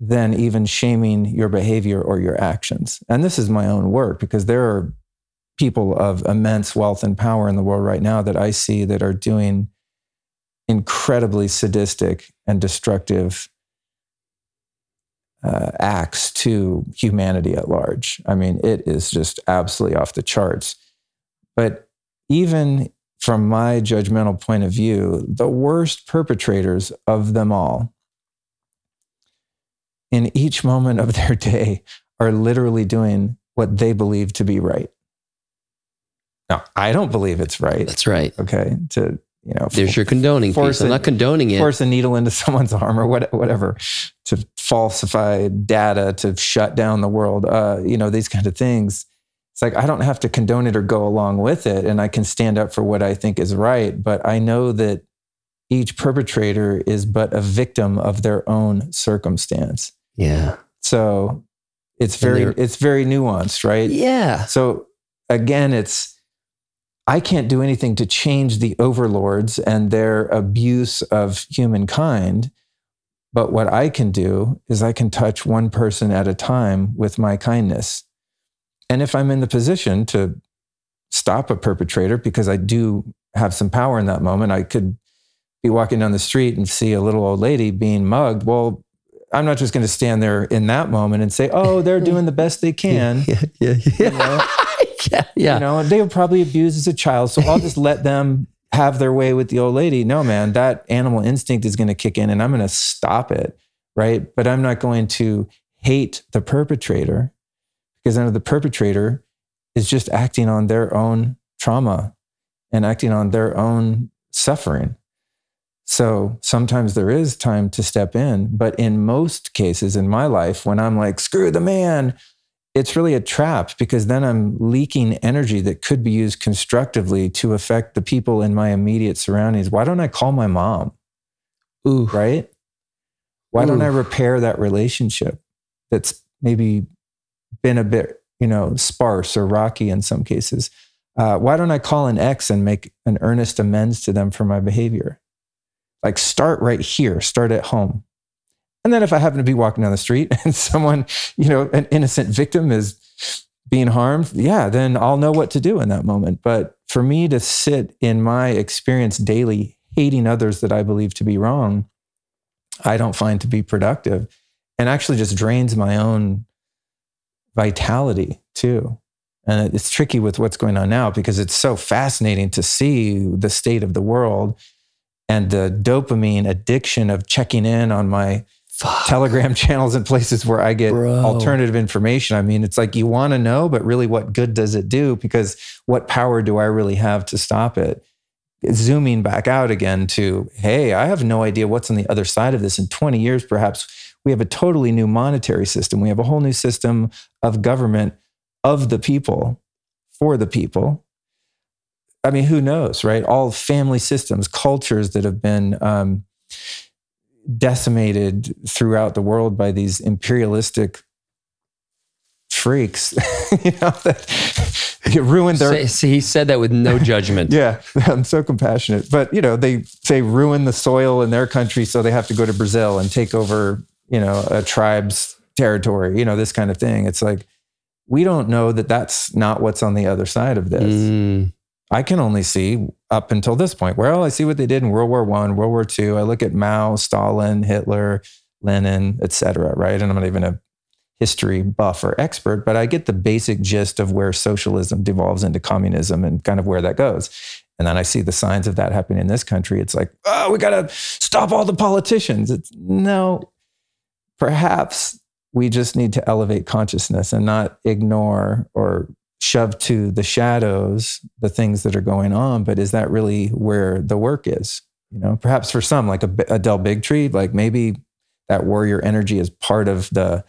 than even shaming your behavior or your actions. And this is my own work because there are people of immense wealth and power in the world right now that I see that are doing incredibly sadistic and destructive uh, acts to humanity at large. I mean, it is just absolutely off the charts. But even from my judgmental point of view, the worst perpetrators of them all in each moment of their day are literally doing what they believe to be right. Now, I don't believe it's right. That's right. Okay. To, you know, There's your condoning force piece. I'm not condoning it. force a needle into someone's arm or what, whatever to falsify data to shut down the world uh, you know these kind of things it's like i don't have to condone it or go along with it and i can stand up for what i think is right but i know that each perpetrator is but a victim of their own circumstance Yeah. so it's very it's very nuanced right Yeah. so again, it's I can't do anything to change the overlords and their abuse of humankind. But what I can do is I can touch one person at a time with my kindness. And if I'm in the position to stop a perpetrator, because I do have some power in that moment, I could be walking down the street and see a little old lady being mugged. Well, I'm not just going to stand there in that moment and say, oh, they're doing the best they can. Yeah. Yeah. Yeah. You know? yeah. yeah. you know, they were probably abused as a child. So I'll just let them have their way with the old lady. No, man, that animal instinct is going to kick in and I'm going to stop it. Right. But I'm not going to hate the perpetrator because know the perpetrator is just acting on their own trauma and acting on their own suffering. So sometimes there is time to step in. But in most cases in my life, when I'm like, screw the man, it's really a trap because then I'm leaking energy that could be used constructively to affect the people in my immediate surroundings. Why don't I call my mom? Ooh. Right? Why don't I repair that relationship that's maybe been a bit, you know, sparse or rocky in some cases? Uh, why don't I call an ex and make an earnest amends to them for my behavior? Like start right here, start at home. And then if I happen to be walking down the street and someone, you know, an innocent victim is being harmed, yeah, then I'll know what to do in that moment. But for me to sit in my experience daily hating others that I believe to be wrong, I don't find to be productive and actually just drains my own vitality too. And it's tricky with what's going on now because it's so fascinating to see the state of the world and the dopamine addiction of checking in on my Fuck. telegram channels and places where I get Bro. alternative information. I mean, it's like you want to know, but really what good does it do? Because what power do I really have to stop it? Zooming back out again to, hey, I have no idea what's on the other side of this. In 20 years, perhaps we have a totally new monetary system. We have a whole new system of government of the people for the people. I mean, who knows, right? All family systems, cultures that have been um, decimated throughout the world by these imperialistic freaks, you know, that ruined their. Say- see, he said that with no judgment. Yeah, I'm so compassionate. But, you know, they say ruin the soil in their country, so they have to go to Brazil and take over, you know, a tribe's territory, you know, this kind of thing. It's like, we don't know that that's not what's on the other side of this. Mm, I can only see up until this point. Well, I see what they did in World War One, World War Two. I look at Mao, Stalin, Hitler, Lenin, etc. Right, and I'm not even a history buff or expert, but I get the basic gist of where socialism devolves into communism and kind of where that goes. And then I see the signs of that happening in this country. It's like, oh, we got to stop all the politicians. It's no, perhaps we just need to elevate consciousness and not ignore or shove to the shadows the things that are going on. But is that really where the work is? You know, perhaps for some, like a, Adele Bigtree, like maybe that warrior energy is part of the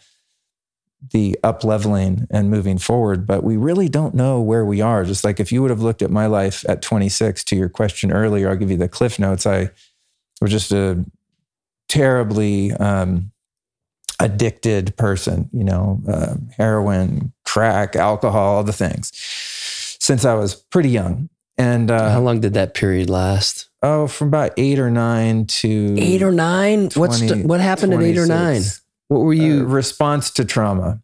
the up leveling and moving forward, but we really don't know where we are. Just like if you would have looked at my life at 26 to your question earlier, I'll give you the cliff notes. I was just a terribly um, addicted person, you know, uh, heroin, crack, alcohol, all the things since I was pretty young. And uh, How long did that period last? oh, from about eight or nine to Eight or nine? What's the, what happened at eight or nine? What were uh, you? response to trauma.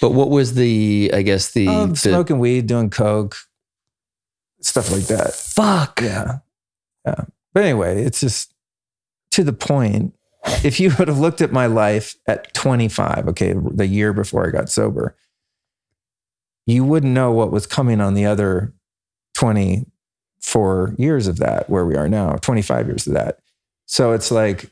but what was the? I guess the, Um, the smoking weed, doing coke, stuff like that. fuck. Yeah. Yeah. But anyway, it's just to the point. If you would have looked at my life at 25, okay, the year before I got sober, you wouldn't know what was coming on the other 24 years of that, where we are now, 25 years of that. So it's like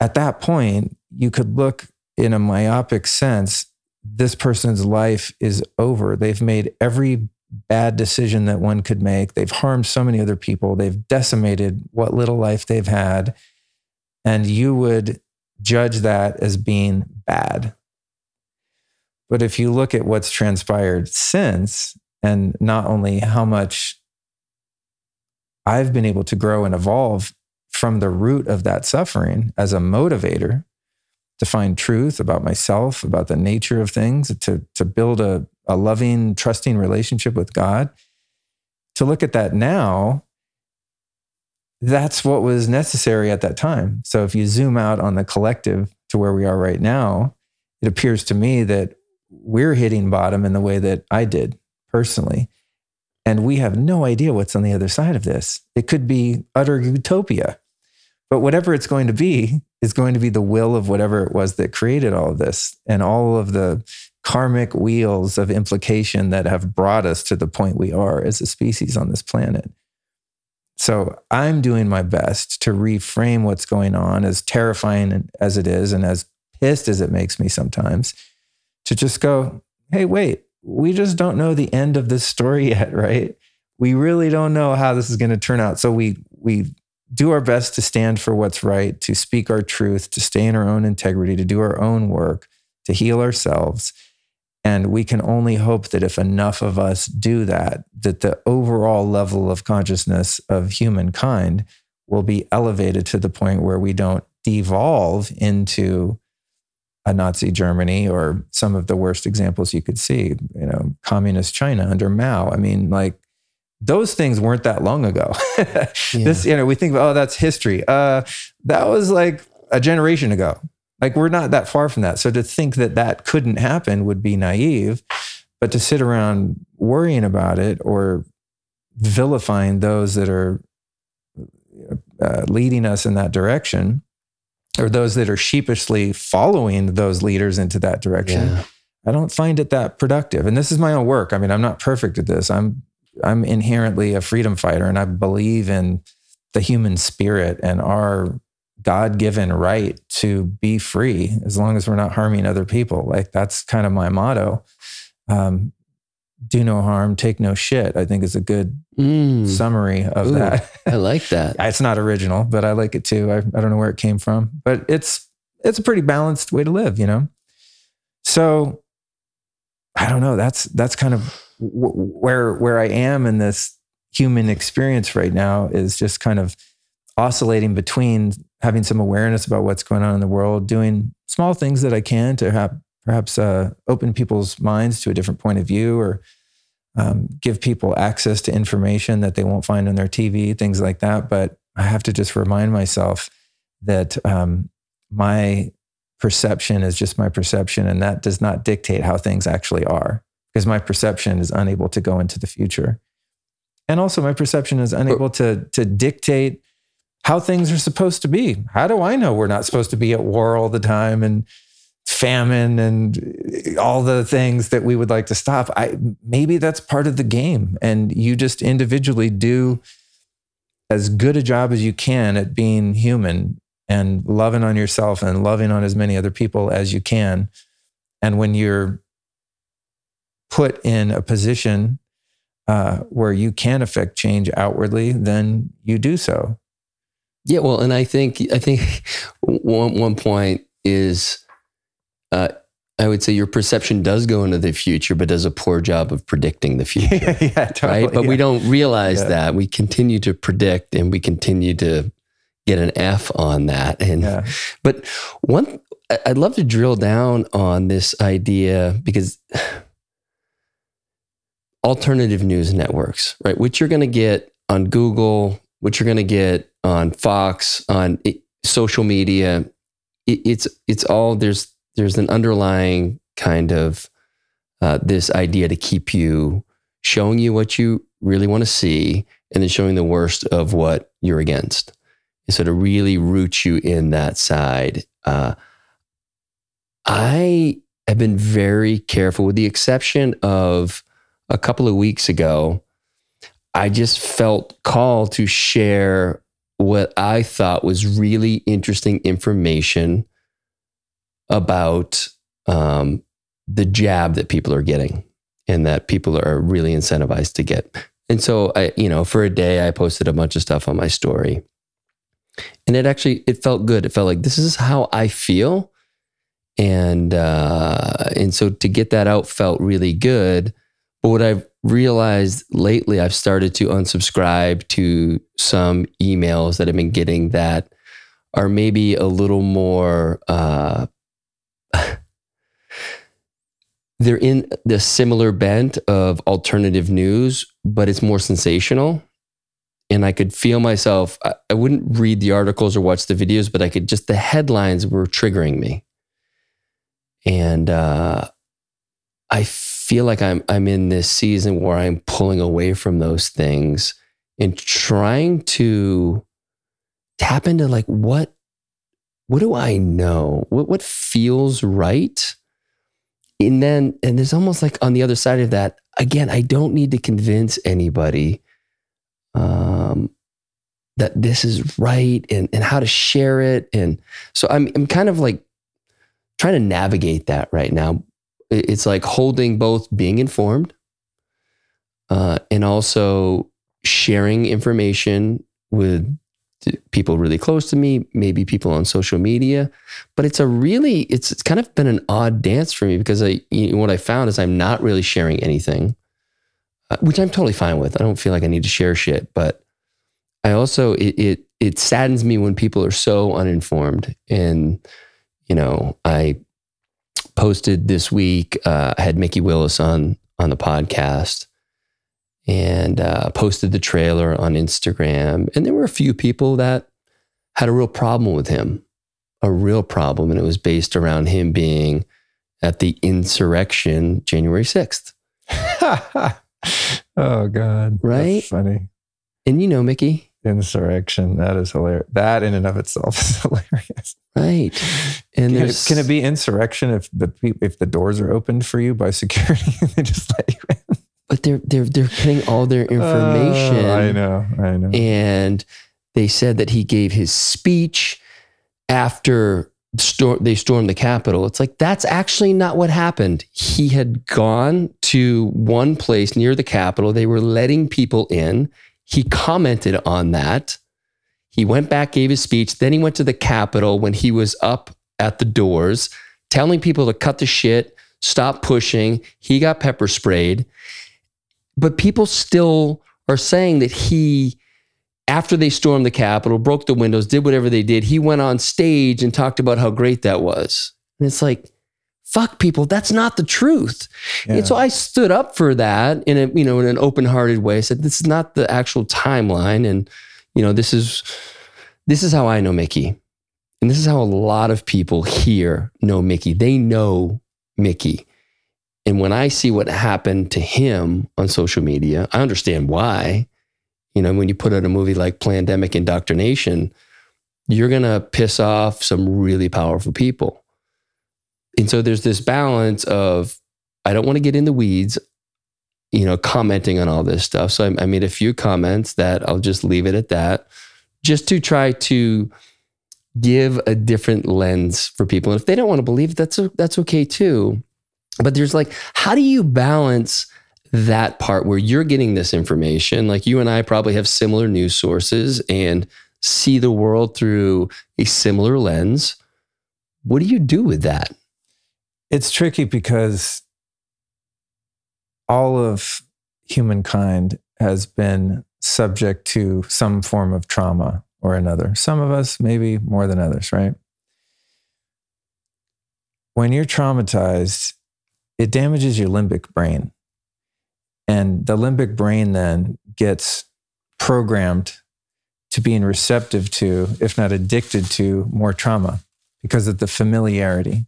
at that point, you could look in a myopic sense, this person's life is over. They've made every bad decision that one could make. They've harmed so many other people. They've decimated what little life they've had. And you would judge that as being bad. But if you look at what's transpired since, and not only how much I've been able to grow and evolve from the root of that suffering as a motivator to find truth about myself, about the nature of things, to, to build a, a loving, trusting relationship with God, to look at that now, that's what was necessary at that time. So if you zoom out on the collective to where we are right now, it appears to me that we're hitting bottom in the way that I did personally. And we have no idea what's on the other side of this. It could be utter utopia. But whatever it's going to be is going to be the will of whatever it was that created all of this and all of the karmic wheels of implication that have brought us to the point we are as a species on this planet. So I'm doing my best to reframe what's going on, as terrifying as it is and as pissed as it makes me sometimes, to just go, hey, wait, we just don't know the end of this story yet, right? We really don't know how this is going to turn out. So we we do our best to stand for what's right, to speak our truth, to stay in our own integrity, to do our own work, to heal ourselves. And we can only hope that if enough of us do that, that the overall level of consciousness of humankind will be elevated to the point where we don't devolve into a Nazi Germany or some of the worst examples you could see, you know, communist China under Mao. I mean, like those things weren't that long ago. This, you know, we think, oh, that's history. Uh, that was like a generation ago. Like we're not that far from that. So to think that that couldn't happen would be naive. But to sit around worrying about it or vilifying those that are uh, leading us in that direction, or those that are sheepishly following those leaders into that direction, Yeah. I don't find it that productive. And this is my own work. I mean, I'm not perfect at this. I'm I'm inherently a freedom fighter and I believe in the human spirit and our God-given right to be free as long as we're not harming other people. Like that's kind of my motto. Um, do no harm, take no shit, I think is a good Mm, summary of Ooh. that. I like that. it's not original, but I like it too. I, I don't know where it came from, but it's it's a pretty balanced way to live, you know. So I don't know. That's that's kind of w- where where I am in this human experience right now is just kind of oscillating between having some awareness about what's going on in the world, doing small things that I can to have perhaps uh, open people's minds to a different point of view or um, give people access to information that they won't find on their TV, things like that. But I have to just remind myself that um, my perception is just my perception, and that does not dictate how things actually are, because my perception is unable to go into the future, and also my perception is unable to to dictate how things are supposed to be. How do I know we're not supposed to be at war all the time and famine and all the things that we would like to stop? I maybe that's part of the game, and you just individually do as good a job as you can at being human and loving on yourself and loving on as many other people as you can. And when you're put in a position uh, where you can affect change outwardly, then you do so. Yeah, well, and I think I think one one point is, uh, I would say your perception does go into the future, but does a poor job of predicting the future, yeah, totally. right? But yeah. we don't realize Yeah. that we continue to predict and we continue to get an F on that. And Yeah. but one, I'd love to drill down on this idea because alternative news networks, right? Which you're going to get on Google, which you're going to get on Fox, on social media. It, it's it's all there's there's an underlying kind of uh, this idea to keep you showing you what you really want to see and then showing the worst of what you're against. And so to really root you in that side. Uh, I have been very careful, with the exception of a couple of weeks ago. I just felt called to share what I thought was really interesting information about um, the jab that people are getting and that people are really incentivized to get. And so I, you know, for a day I posted a bunch of stuff on my story. And it actually it felt good. It felt like this is how I feel. And uh and so to get that out felt really good. But what I've realized lately I've started to unsubscribe to some emails that I've been getting that are maybe a little more uh they're in the similar bent of alternative news, but it's more sensational. And I could feel myself, I, I, wouldn't read the articles or watch the videos, but I could just, the headlines were triggering me. And uh, I feel like I'm, I'm in this season where I'm pulling away from those things and trying to tap into like, what, what do I know? What, what feels right? and then and there's almost like on the other side of that again i don't need to convince anybody um, that this is right and, and how to share it and so I'm, I'm kind of like trying to navigate that right now it's like holding both being informed uh, and also sharing information with people really close to me, maybe people on social media. But it's a really, it's, it's kind of been an odd dance for me because I, you know, what I found is I'm not really sharing anything, uh, which I'm totally fine with. I don't feel like I need to share shit, but I also, it, it, it saddens me when people are so uninformed. And, you know, I posted this week, uh, I had Mikki Willis on, on the podcast and uh, posted the trailer on Instagram. And there were a few people that had a real problem with him, a real problem. And it was based around him being at the insurrection January 6th. oh, God. Right? That's funny. And you know, Mickey. Insurrection. That is hilarious. That in and of itself is hilarious. Right. And can it, can it be insurrection if the if the doors are opened for you by security and they just let you in? but they're they're they're getting all their information. Uh, I know, I know. And they said that he gave his speech after storm, they stormed the Capitol. It's like that's actually not what happened. He had gone to one place near the Capitol. They were letting people in. He commented on that. He went back, gave his speech. Then he went to the Capitol when he was up at the doors, telling people to cut the shit, stop pushing. He got pepper sprayed but people still are saying that he after they stormed the capitol broke the windows did whatever they did he went on stage and talked about how great that was and it's like fuck people that's not the truth yeah. and so i stood up for that in a you know in an open-hearted way I said this is not the actual timeline and you know this is this is how i know Mikki. and this is how a lot of people here know Mikki. they know Mikki. and when I see what happened to him on social media, I understand why. You know, when you put out a movie like Plandemic Indoctrination, you're going to piss off some really powerful people. And so there's this balance of, I don't want to get in the weeds, you know, commenting on all this stuff. So I, I made a few comments that I'll just leave it at that, just to try to give a different lens for people. And if they don't want to believe it, that's, that's okay too. But there's like, how do you balance that part where you're getting this information? Like you and I probably have similar news sources and see the world through a similar lens. What do you do with that? It's tricky because all of humankind has been subject to some form of trauma or another. Some of us, maybe more than others, right? When you're traumatized, it damages your limbic brain. And the limbic brain then gets programmed to being receptive to, if not addicted to, more trauma because of the familiarity.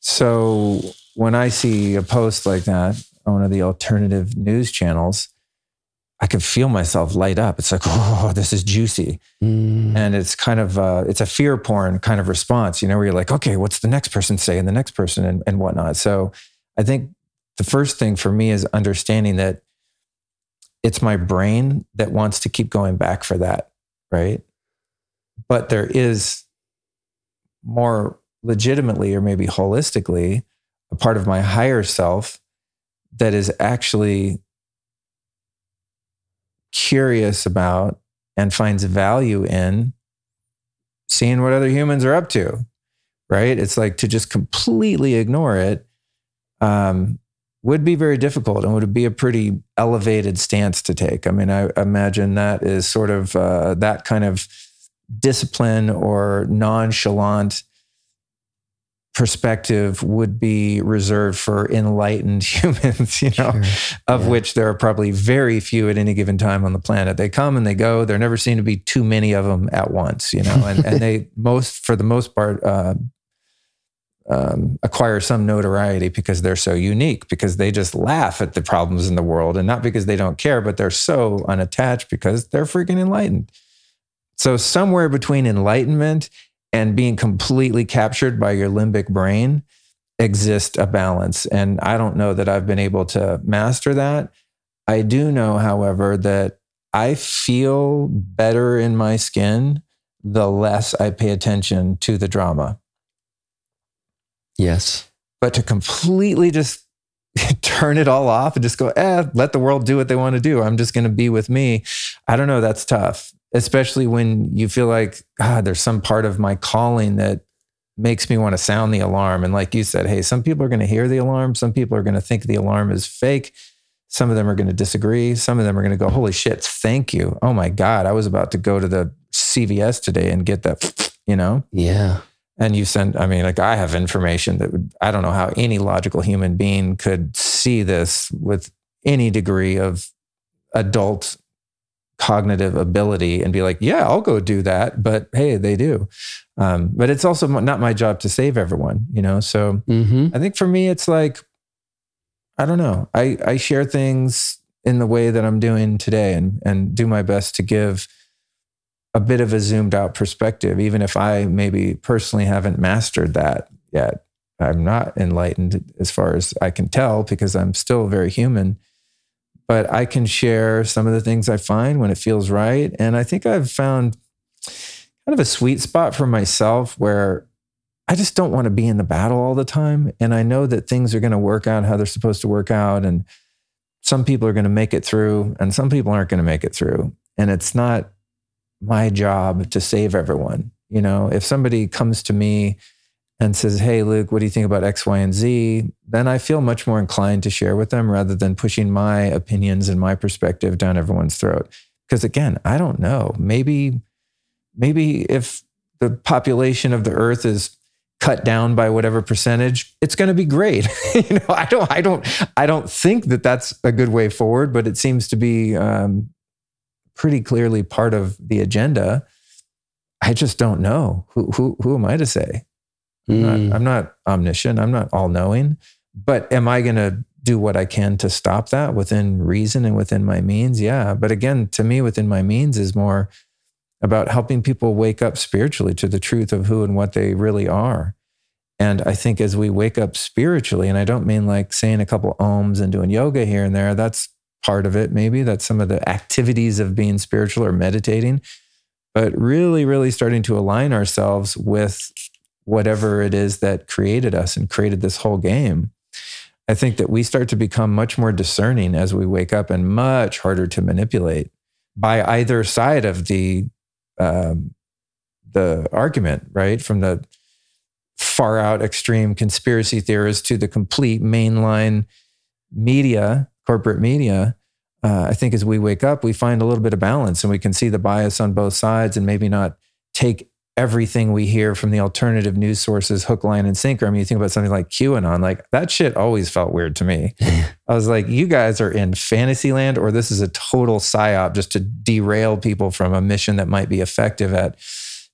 So when I see a post like that on one of the alternative news channels, I can feel myself light up. It's like, oh, this is juicy. Mm. And it's kind of, uh, it's a fear porn kind of response, you know, where you're like, okay, what's the next person say and the next person and, and whatnot. So I think the first thing for me is understanding that it's my brain that wants to keep going back for that. Right. But there is more legitimately or maybe holistically a part of my higher self that is actually curious about and finds value in seeing what other humans are up to right? It's like to just completely ignore it um, would be very difficult and would be a pretty elevated stance to take. I mean i imagine that is sort of uh, that kind of discipline or nonchalant perspective would be reserved for enlightened humans, you know, Sure. of Yeah. which there are probably very few at any given time on the planet. They come and they go. There never seem to be too many of them at once, you know, and, and they most, for the most part, uh, um, acquire some notoriety because they're so unique, because they just laugh at the problems in the world and not because they don't care, but they're so unattached because they're freaking enlightened. So, somewhere between enlightenment and being completely captured by your limbic brain exists a balance. And I don't know that I've been able to master that. I do know, however, that I feel better in my skin the less I pay attention to the drama. Yes. But to completely just turn it all off and just go, eh, let the world do what they want to do. I'm just going to be with me. I don't know. That's tough, especially when you feel like, God, there's some part of my calling that makes me want to sound the alarm. And like you said, hey, some people are going to hear the alarm. Some people are going to think the alarm is fake. Some of them are going to disagree. Some of them are going to go, holy shit, thank you. Oh my God, I was about to go to the CVS today and get that, you know? Yeah. and you send i mean like i have information that would i don't know how any logical human being could see this with any degree of adult cognitive ability and be like yeah i'll go do that but hey they do um, but it's also not my job to save everyone you know so Mm-hmm. i think for me it's like i don't know i i share things in the way that i'm doing today and and do my best to give a bit of a zoomed out perspective, even if I maybe personally haven't mastered that yet. I'm not enlightened as far as I can tell because I'm still very human. But I can share some of the things I find when it feels right. And I think I've found kind of a sweet spot for myself where I just don't want to be in the battle all the time. And I know that things are going to work out how they're supposed to work out. And some people are going to make it through, and some people aren't going to make it through. And it's not my job to save everyone. You know, if somebody comes to me and says, Hey, Luke, what do you think about X, Y, and Z? Then I feel much more inclined to share with them rather than pushing my opinions and my perspective down everyone's throat. Because again, I don't know. Maybe, maybe if the population of the earth is cut down by whatever percentage, it's going to be great. you know, I don't, I don't, I don't think that that's a good way forward, but it seems to be um, pretty clearly part of the agenda. I just don't know. Who who who am I to say? I'm, Mm. not, I'm not omniscient. I'm not all knowing. But am I going to do what I can to stop that within reason and within my means? Yeah. But again, to me, within my means is more about helping people wake up spiritually to the truth of who and what they really are. And I think as we wake up spiritually, and I don't mean like saying a couple ohms and doing yoga here and there, that's part of it, maybe. That's some of the activities of being spiritual or meditating. But really, really starting to align ourselves with whatever it is that created us and created this whole game. I think that we start to become much more discerning as we wake up and much harder to manipulate by either side of the um, the argument, right? From the far out extreme conspiracy theorists to the complete mainline media, corporate media. Uh, I think as we wake up, we find a little bit of balance and we can see the bias on both sides and maybe not take everything we hear from the alternative news sources hook, line, and sinker. I mean, you think about something like QAnon, like that shit always felt weird to me. I was like, you guys are in fantasy land, or this is a total psyop just to derail people from a mission that might be effective at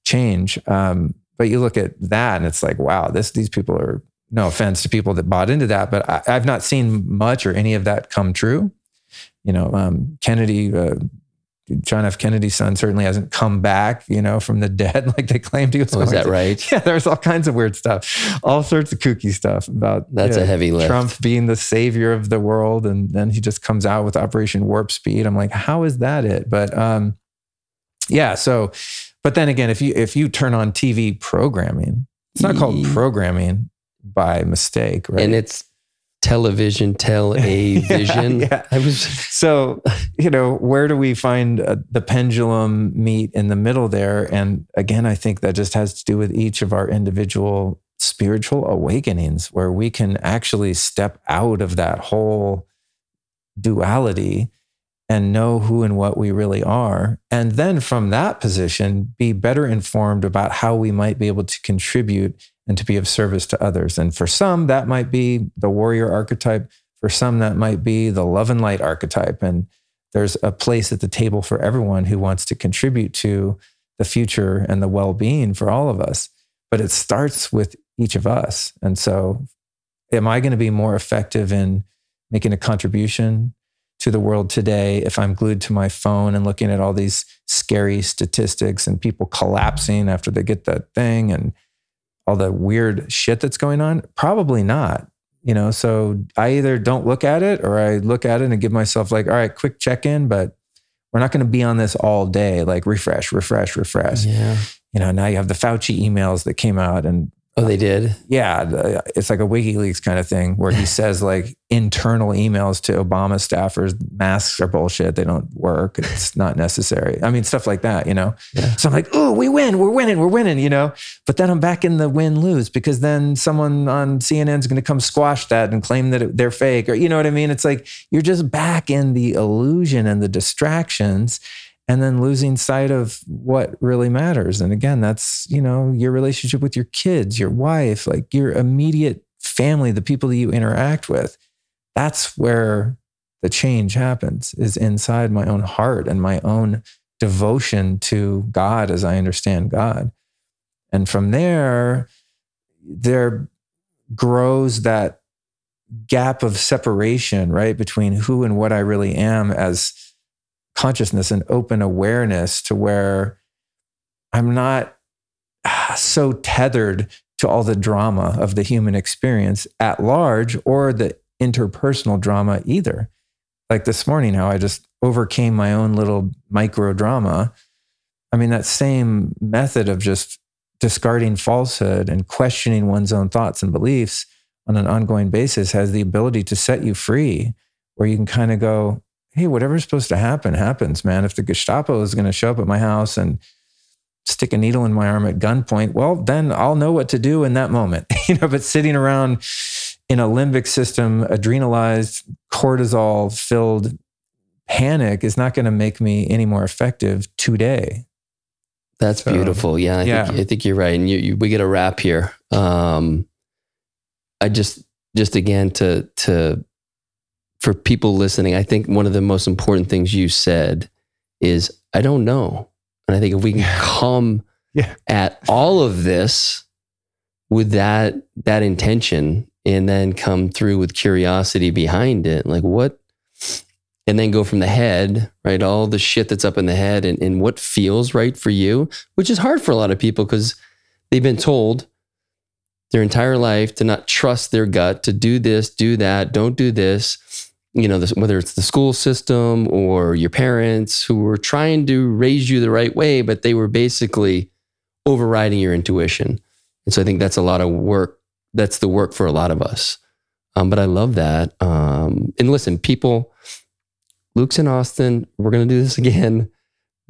change. Um, but you look at that and it's like, wow, this these people are no offense to people that bought into that, but I, I've not seen much or any of that come true. You know, um, Kennedy, uh, John F. Kennedy's son certainly hasn't come back, you know, from the dead like they claimed he was. Oh, is that to. right? Yeah, there's all kinds of weird stuff, all sorts of kooky stuff about That's a heavy lift. Trump being the savior of the world, and then he just comes out with Operation Warp Speed. I'm like, how is that it? But um, yeah. So, but then again, if you if you turn on TV programming, it's not called programming by mistake, right? And it's television, tell a vision. yeah. I was so you know where do we find uh, the pendulum meet in the middle there and again i think that just has to do with each of our individual spiritual awakenings where we can actually step out of that whole duality and know who and what we really are and then from that position be better informed about how we might be able to contribute and to be of service to others and for some that might be the warrior archetype for some, that might be the love and light archetype. And there's a place at the table for everyone who wants to contribute to the future and the well being for all of us. But it starts with each of us. And so, am I going to be more effective in making a contribution to the world today if I'm glued to my phone and looking at all these scary statistics and people collapsing after they get that thing and all the weird shit that's going on? Probably not you know so i either don't look at it or i look at it and give myself like all right quick check in but we're not going to be on this all day like refresh refresh refresh yeah. you know now you have the fauci emails that came out and Oh, they did. yeah it's like a wikileaks kind of thing where he says like internal emails to obama staffers masks are bullshit they don't work it's not necessary i mean stuff like that you know Yeah. so i'm like oh we win we're winning we're winning you know but then i'm back in the win lose because then someone on cnn is going to come squash that and claim that it- they're fake or you know what i mean it's like you're just back in the illusion and the distractions and then losing sight of what really matters. And again, that's, you know, your relationship with your kids, your wife, like your immediate family, the people that you interact with. That's where the change happens is inside my own heart and my own devotion to God as I understand God. And from there, there grows that gap of separation, right, between who and what I really am as consciousness and open awareness to where I'm not so tethered to all the drama of the human experience at large or the interpersonal drama either. Like this morning, how I just overcame my own little micro drama. I mean, that same method of just discarding falsehood and questioning one's own thoughts and beliefs on an ongoing basis has the ability to set you free, where you can kind of go, hey, whatever's supposed to happen happens, man. If the Gestapo is going to show up at my house and stick a needle in my arm at gunpoint, well, then I'll know what to do in that moment. you know, but sitting around in a limbic system, adrenalized, cortisol filled panic is not going to make me any more effective today. That's So, beautiful. Yeah, I, yeah. Think, I think you're right. And you, you, we get a wrap here. Um, I just, just again to to for people listening, I think one of the most important things you said is I don't know, and I think if we can come Yeah. at all of this with that that intention, and then come through with curiosity behind it, like what and then go from the head, right? All the shit that's up in the head and, and what feels right for you, which is hard for a lot of people because they've been told their entire life to not trust their gut, to do this, do that, don't do this. You know, this, whether it's the school system or your parents who were trying to raise you the right way, but they were basically overriding your intuition. And so I think that's a lot of work. That's the work for a lot of us. Um, but I love that. Um, and listen, people, Luke's in Austin. We're going to do this again.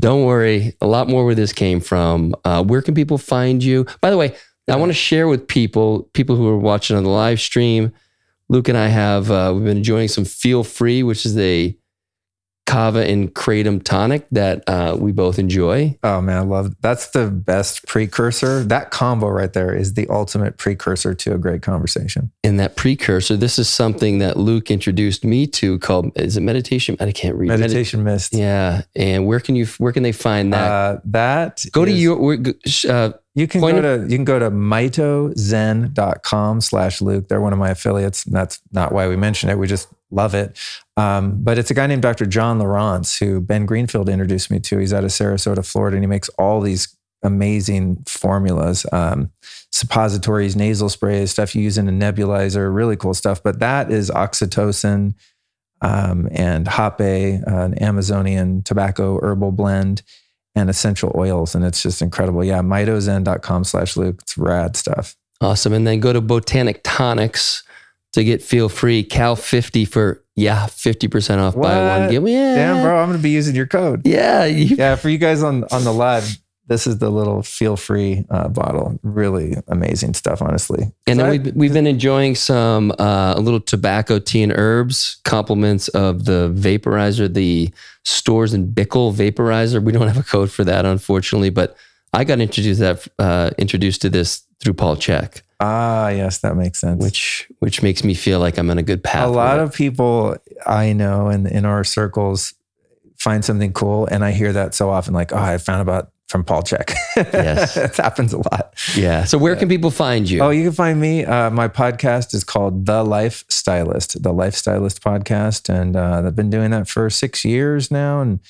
Don't worry. A lot more where this came from. Uh, where can people find you? By the way, I want to share with people, people who are watching on the live stream. Luke and I have uh, we've been enjoying some Feel Free, which is a kava and kratom tonic that uh, we both enjoy. Oh man, I love that's the best precursor. That combo right there is the ultimate precursor to a great conversation. And that precursor, this is something that Luke introduced me to called is it meditation? I can't read Medi- Meditation mist. yeah, and where can you where can they find that? Uh, that Go to your uh, You can Point go to you can go to mitozen.com slash Luke. They're one of my affiliates. And that's not why we mention it. We just love it. Um, but it's a guy named Dr. John Lawrence who Ben Greenfield introduced me to. He's out of Sarasota, Florida, and he makes all these amazing formulas, um, suppositories, nasal sprays, stuff you use in a nebulizer, really cool stuff. But that is oxytocin um, and hape, an Amazonian tobacco herbal blend and essential oils. And it's just incredible. Yeah, mitozen.com slash Luke. It's rad stuff. Awesome. And then go to Botanic Tonics to get feel free Cal 50 for, yeah, 50% off buy one. Give me, yeah. Damn, bro, I'm going to be using your code. Yeah. You, Yeah, for you guys on, on the live, this is the little feel free uh, bottle. Really amazing stuff, honestly. And then I- we've, we've been enjoying some, uh, a little tobacco, tea, and herbs, compliments of the vaporizer, the Storz and Bickel vaporizer. We don't have a code for that, unfortunately, but I got introduced that uh, introduced to this through Paul Chek, Ah, yes, that makes sense. which which makes me feel like I'm on a good path. a lot of people I know and in our circles find something cool, and I hear that so often, like, "Oh, I found about from Paul Chek." Yes. it happens a lot. yeah. So where can people find you? Oh, you can find me. Uh, my podcast is called The Life Stylist, the Life Stylist podcast, and uh, I've been doing that for six years now, and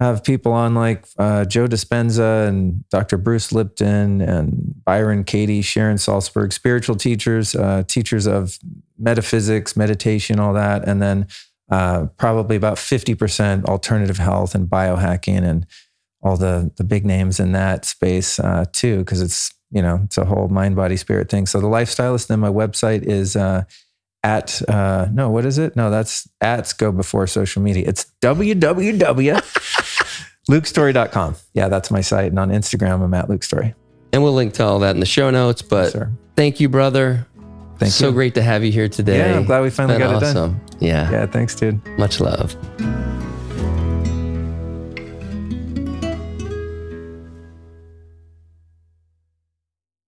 have people on like uh, Joe Dispenza and Dr. Bruce Lipton and Byron Katie, Sharon Salzberg, spiritual teachers, uh, teachers of metaphysics, meditation, all that, and then uh, probably about 50% alternative health and biohacking and all the the big names in that space uh, too, because it's you know it's a whole mind body spirit thing. So the lifestylist. Then my website is uh, at uh, no, what is it? No, that's at go before social media. It's www.lukestorey.com. Yeah, that's my site, and on Instagram I'm at Luke Storey. and we'll link to all that in the show notes. But thank you, brother. Thank so you. great to have you here today. Yeah, I'm glad we finally Been got it done. awesome. Yeah. Yeah, thanks, dude. Much love.